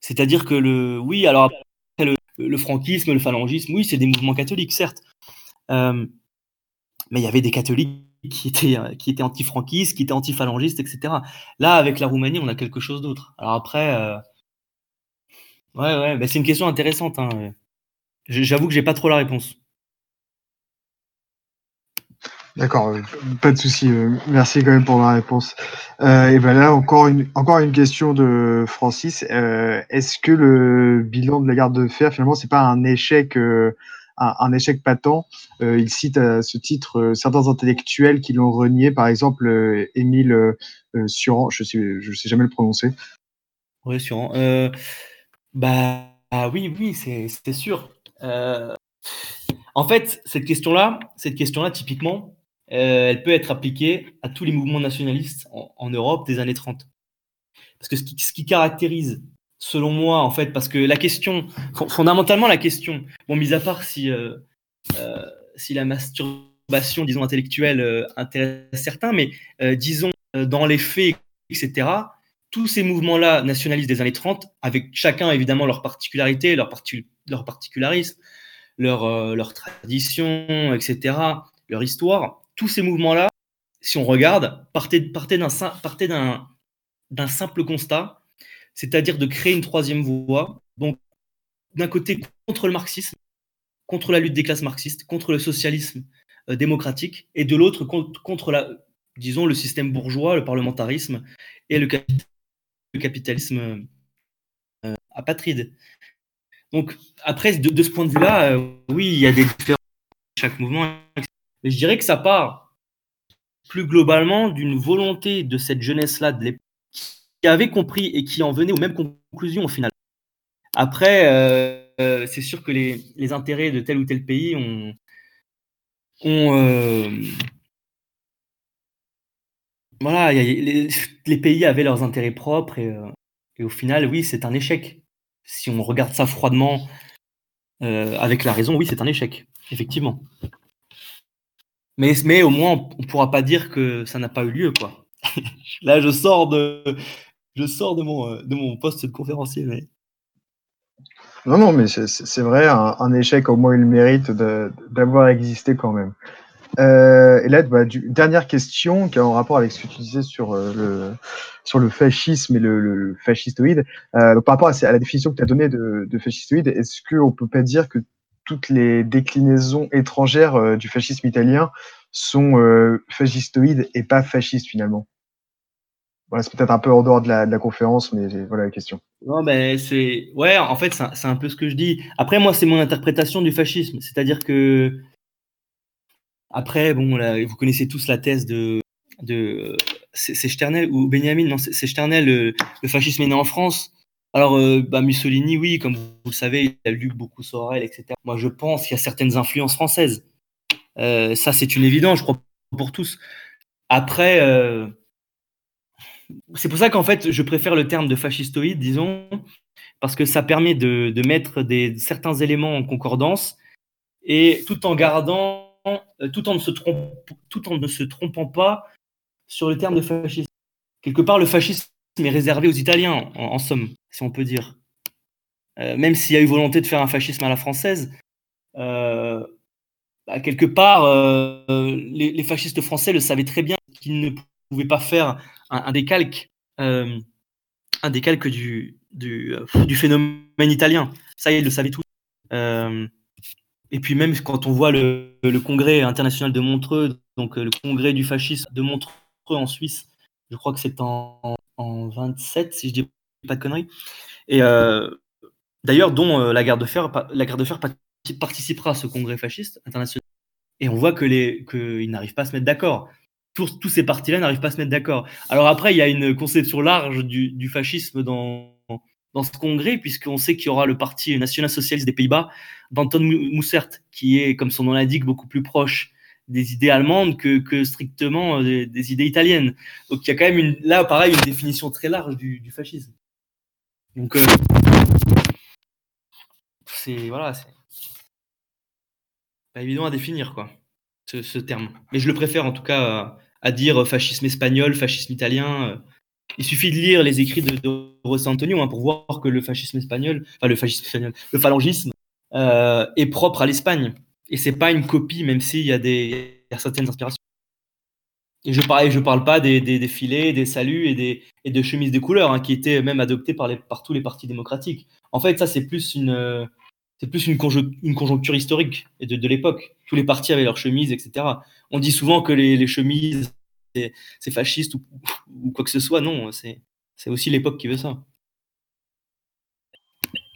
c'est-à-dire que le, oui, alors le, le, franquisme, le phalangisme, oui, c'est des mouvements catholiques, certes. Euh, mais il y avait des catholiques qui étaient, qui étaient anti-franquistes, qui étaient anti-phalangistes, etc. Là, avec la Roumanie, on a quelque chose d'autre. Alors après, Ouais, ouais, bah, c'est une question intéressante. Hein. J'avoue que j'ai pas trop la réponse. D'accord, euh, pas de souci. Euh, merci quand même pour la réponse. Euh, et ben là, encore une, encore une question de Francis. Est-ce que le bilan de la garde de fer, finalement, c'est pas un échec, un, échec patent? Il cite à ce titre certains intellectuels qui l'ont renié, par exemple Émile Suran, je sais, je sais jamais le prononcer. Oui, Suran. Bah, oui, oui, c'est sûr. Euh, en fait, cette question-là, cette question-là, typiquement, euh, elle peut être appliquée à tous les mouvements nationalistes en, Europe des années 30. Parce que ce qui, ce qui, caractérise, selon moi, en fait, parce que la question, fondamentalement, la question, bon, mis à part si, euh, si la masturbation, disons, intellectuelle intéresse certains, mais disons, dans les faits, etc., tous ces mouvements-là nationalistes des années 30, avec chacun évidemment leur particularité, leur, leur particularisme, leur, euh, tradition, etc., leur histoire, tous ces mouvements-là, si on regarde, partaient, d'un simple constat, c'est-à-dire de créer une troisième voie, donc d'un côté contre le marxisme, contre la lutte des classes marxistes, contre le socialisme euh, démocratique, et de l'autre contre, contre, la, disons, le système bourgeois, le parlementarisme et le capitalisme le capitalisme euh, apatride. Donc, après, de, ce point de vue-là, euh, oui, il y a des différences chaque mouvement. Je dirais que ça part plus globalement d'une volonté de cette jeunesse-là de l'époque qui avait compris et qui en venait aux mêmes conclusions au final. Après, euh, c'est sûr que les, intérêts de tel ou tel pays ont, ont voilà, les, pays avaient leurs intérêts propres euh, et, au final, oui, c'est un échec. Si on regarde ça froidement, euh, avec la raison, oui, c'est un échec, effectivement. Mais, au moins, on ne pourra pas dire que ça n'a pas eu lieu, quoi. Là, je sors de, je sors de mon, de mon poste de conférencier, mais. Non, non, mais c'est vrai, un, un, échec au moins le mérite d'avoir existé quand même. Euh, et là, bah, dernière question qui a un rapport avec ce que tu disais sur, euh, le, sur le fascisme et le, le fascistoïde. Euh, par rapport à, la définition que tu as donnée de, de fascistoïde, est-ce qu'on peut pas dire que toutes les déclinaisons étrangères du fascisme italien sont fascistoïdes et pas fascistes finalement? Voilà, c'est peut-être un peu en dehors de la, de la conférence, mais voilà la question. Non, ben c'est ouais, en fait, c'est un, peu ce que je dis. Après, moi, c'est mon interprétation du fascisme, c'est-à-dire que après, bon, vous connaissez tous la thèse de de c'est Sternel ou Benjamin, non, c'est Sternel. Le, fascisme est né en France. Alors, euh, bah, Mussolini, oui, comme vous le savez, il a lu beaucoup Sorel, etc. Moi, je pense qu'il y a certaines influences françaises. Euh, ça, c'est une évidence, je crois, pour tous. Après. Euh, c'est pour ça qu'en fait, je préfère le terme de fascistoïde, disons, parce que ça permet de, mettre des, certains éléments en concordance et tout en gardant, tout en, ne se tout en ne se trompant pas sur le terme de fascisme. Quelque part, le fascisme est réservé aux Italiens, en, somme, si on peut dire. Euh, même s'il y a eu volonté de faire un fascisme à la française, euh, bah, quelque part, les, fascistes français le savaient très bien qu'ils ne pouvait pas faire un, décalque, euh, un décalque du, du, euh, du, phénomène italien. Ça, ils le savaient tous. Euh, et puis même quand on voit le, congrès international de Montreux, donc le congrès du fascisme de Montreux en Suisse, je crois que c'est en, en, 27, si je dis pas de conneries. Et d'ailleurs, dont la garde de fer, la de fer participera à ce congrès fasciste international. Et on voit que les qu'ils n'arrivent pas à se mettre d'accord tous, ces partis-là n'arrivent pas à se mettre d'accord. Alors après, il y a une conception large du fascisme dans, dans ce congrès, puisqu'on sait qu'il y aura le Parti national-socialiste des Pays-Bas d'Anton Moussert, qui est, comme son nom l'indique, beaucoup plus proche des idées allemandes que, strictement euh, des, idées italiennes. Donc il y a quand même là, pareil, une définition très large du, fascisme. Donc euh, c'est voilà, c'est pas évident à définir quoi ce, terme. Mais je le préfère en tout cas à, dire fascisme espagnol, fascisme italien. Il suffit de lire les écrits de, de Rossi Antonio hein, pour voir que le fascisme espagnol, enfin le fascisme espagnol, le phalangisme euh, est propre à l'Espagne. Et c'est pas une copie, même s'il y a des certaines inspirations. Et je parle, je parle pas des, des, filets, des saluts et des et de chemises de couleur hein, qui étaient même adoptés par, les, par tous les partis démocratiques. En fait, ça c'est plus une c'est plus une, conjoncture historique et de, l'époque. Tous les partis avaient leurs chemises, etc. On dit souvent que les, chemises, c'est fasciste ou, quoi que ce soit. Non, c'est aussi l'époque qui veut ça.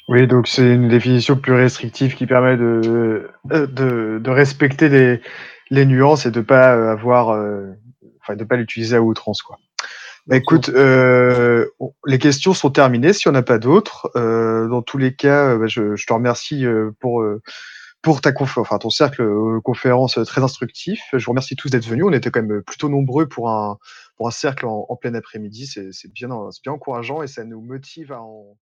Oui, donc c'est une définition plus restrictive qui permet de, de, respecter les, les, nuances et de pas avoir, euh, enfin, de pas l'utiliser à outrance, quoi. Bah, écoute, euh, les questions sont terminées. S'il n'y en a pas d'autres, euh, dans tous les cas, euh, bah, je, je, te remercie euh, pour euh, pour ta enfin ton cercle conférence très instructif. Je vous remercie tous d'être venus. On était quand même plutôt nombreux pour un pour un cercle en, plein après-midi. C'est bien, c'est bien encourageant et ça nous motive à en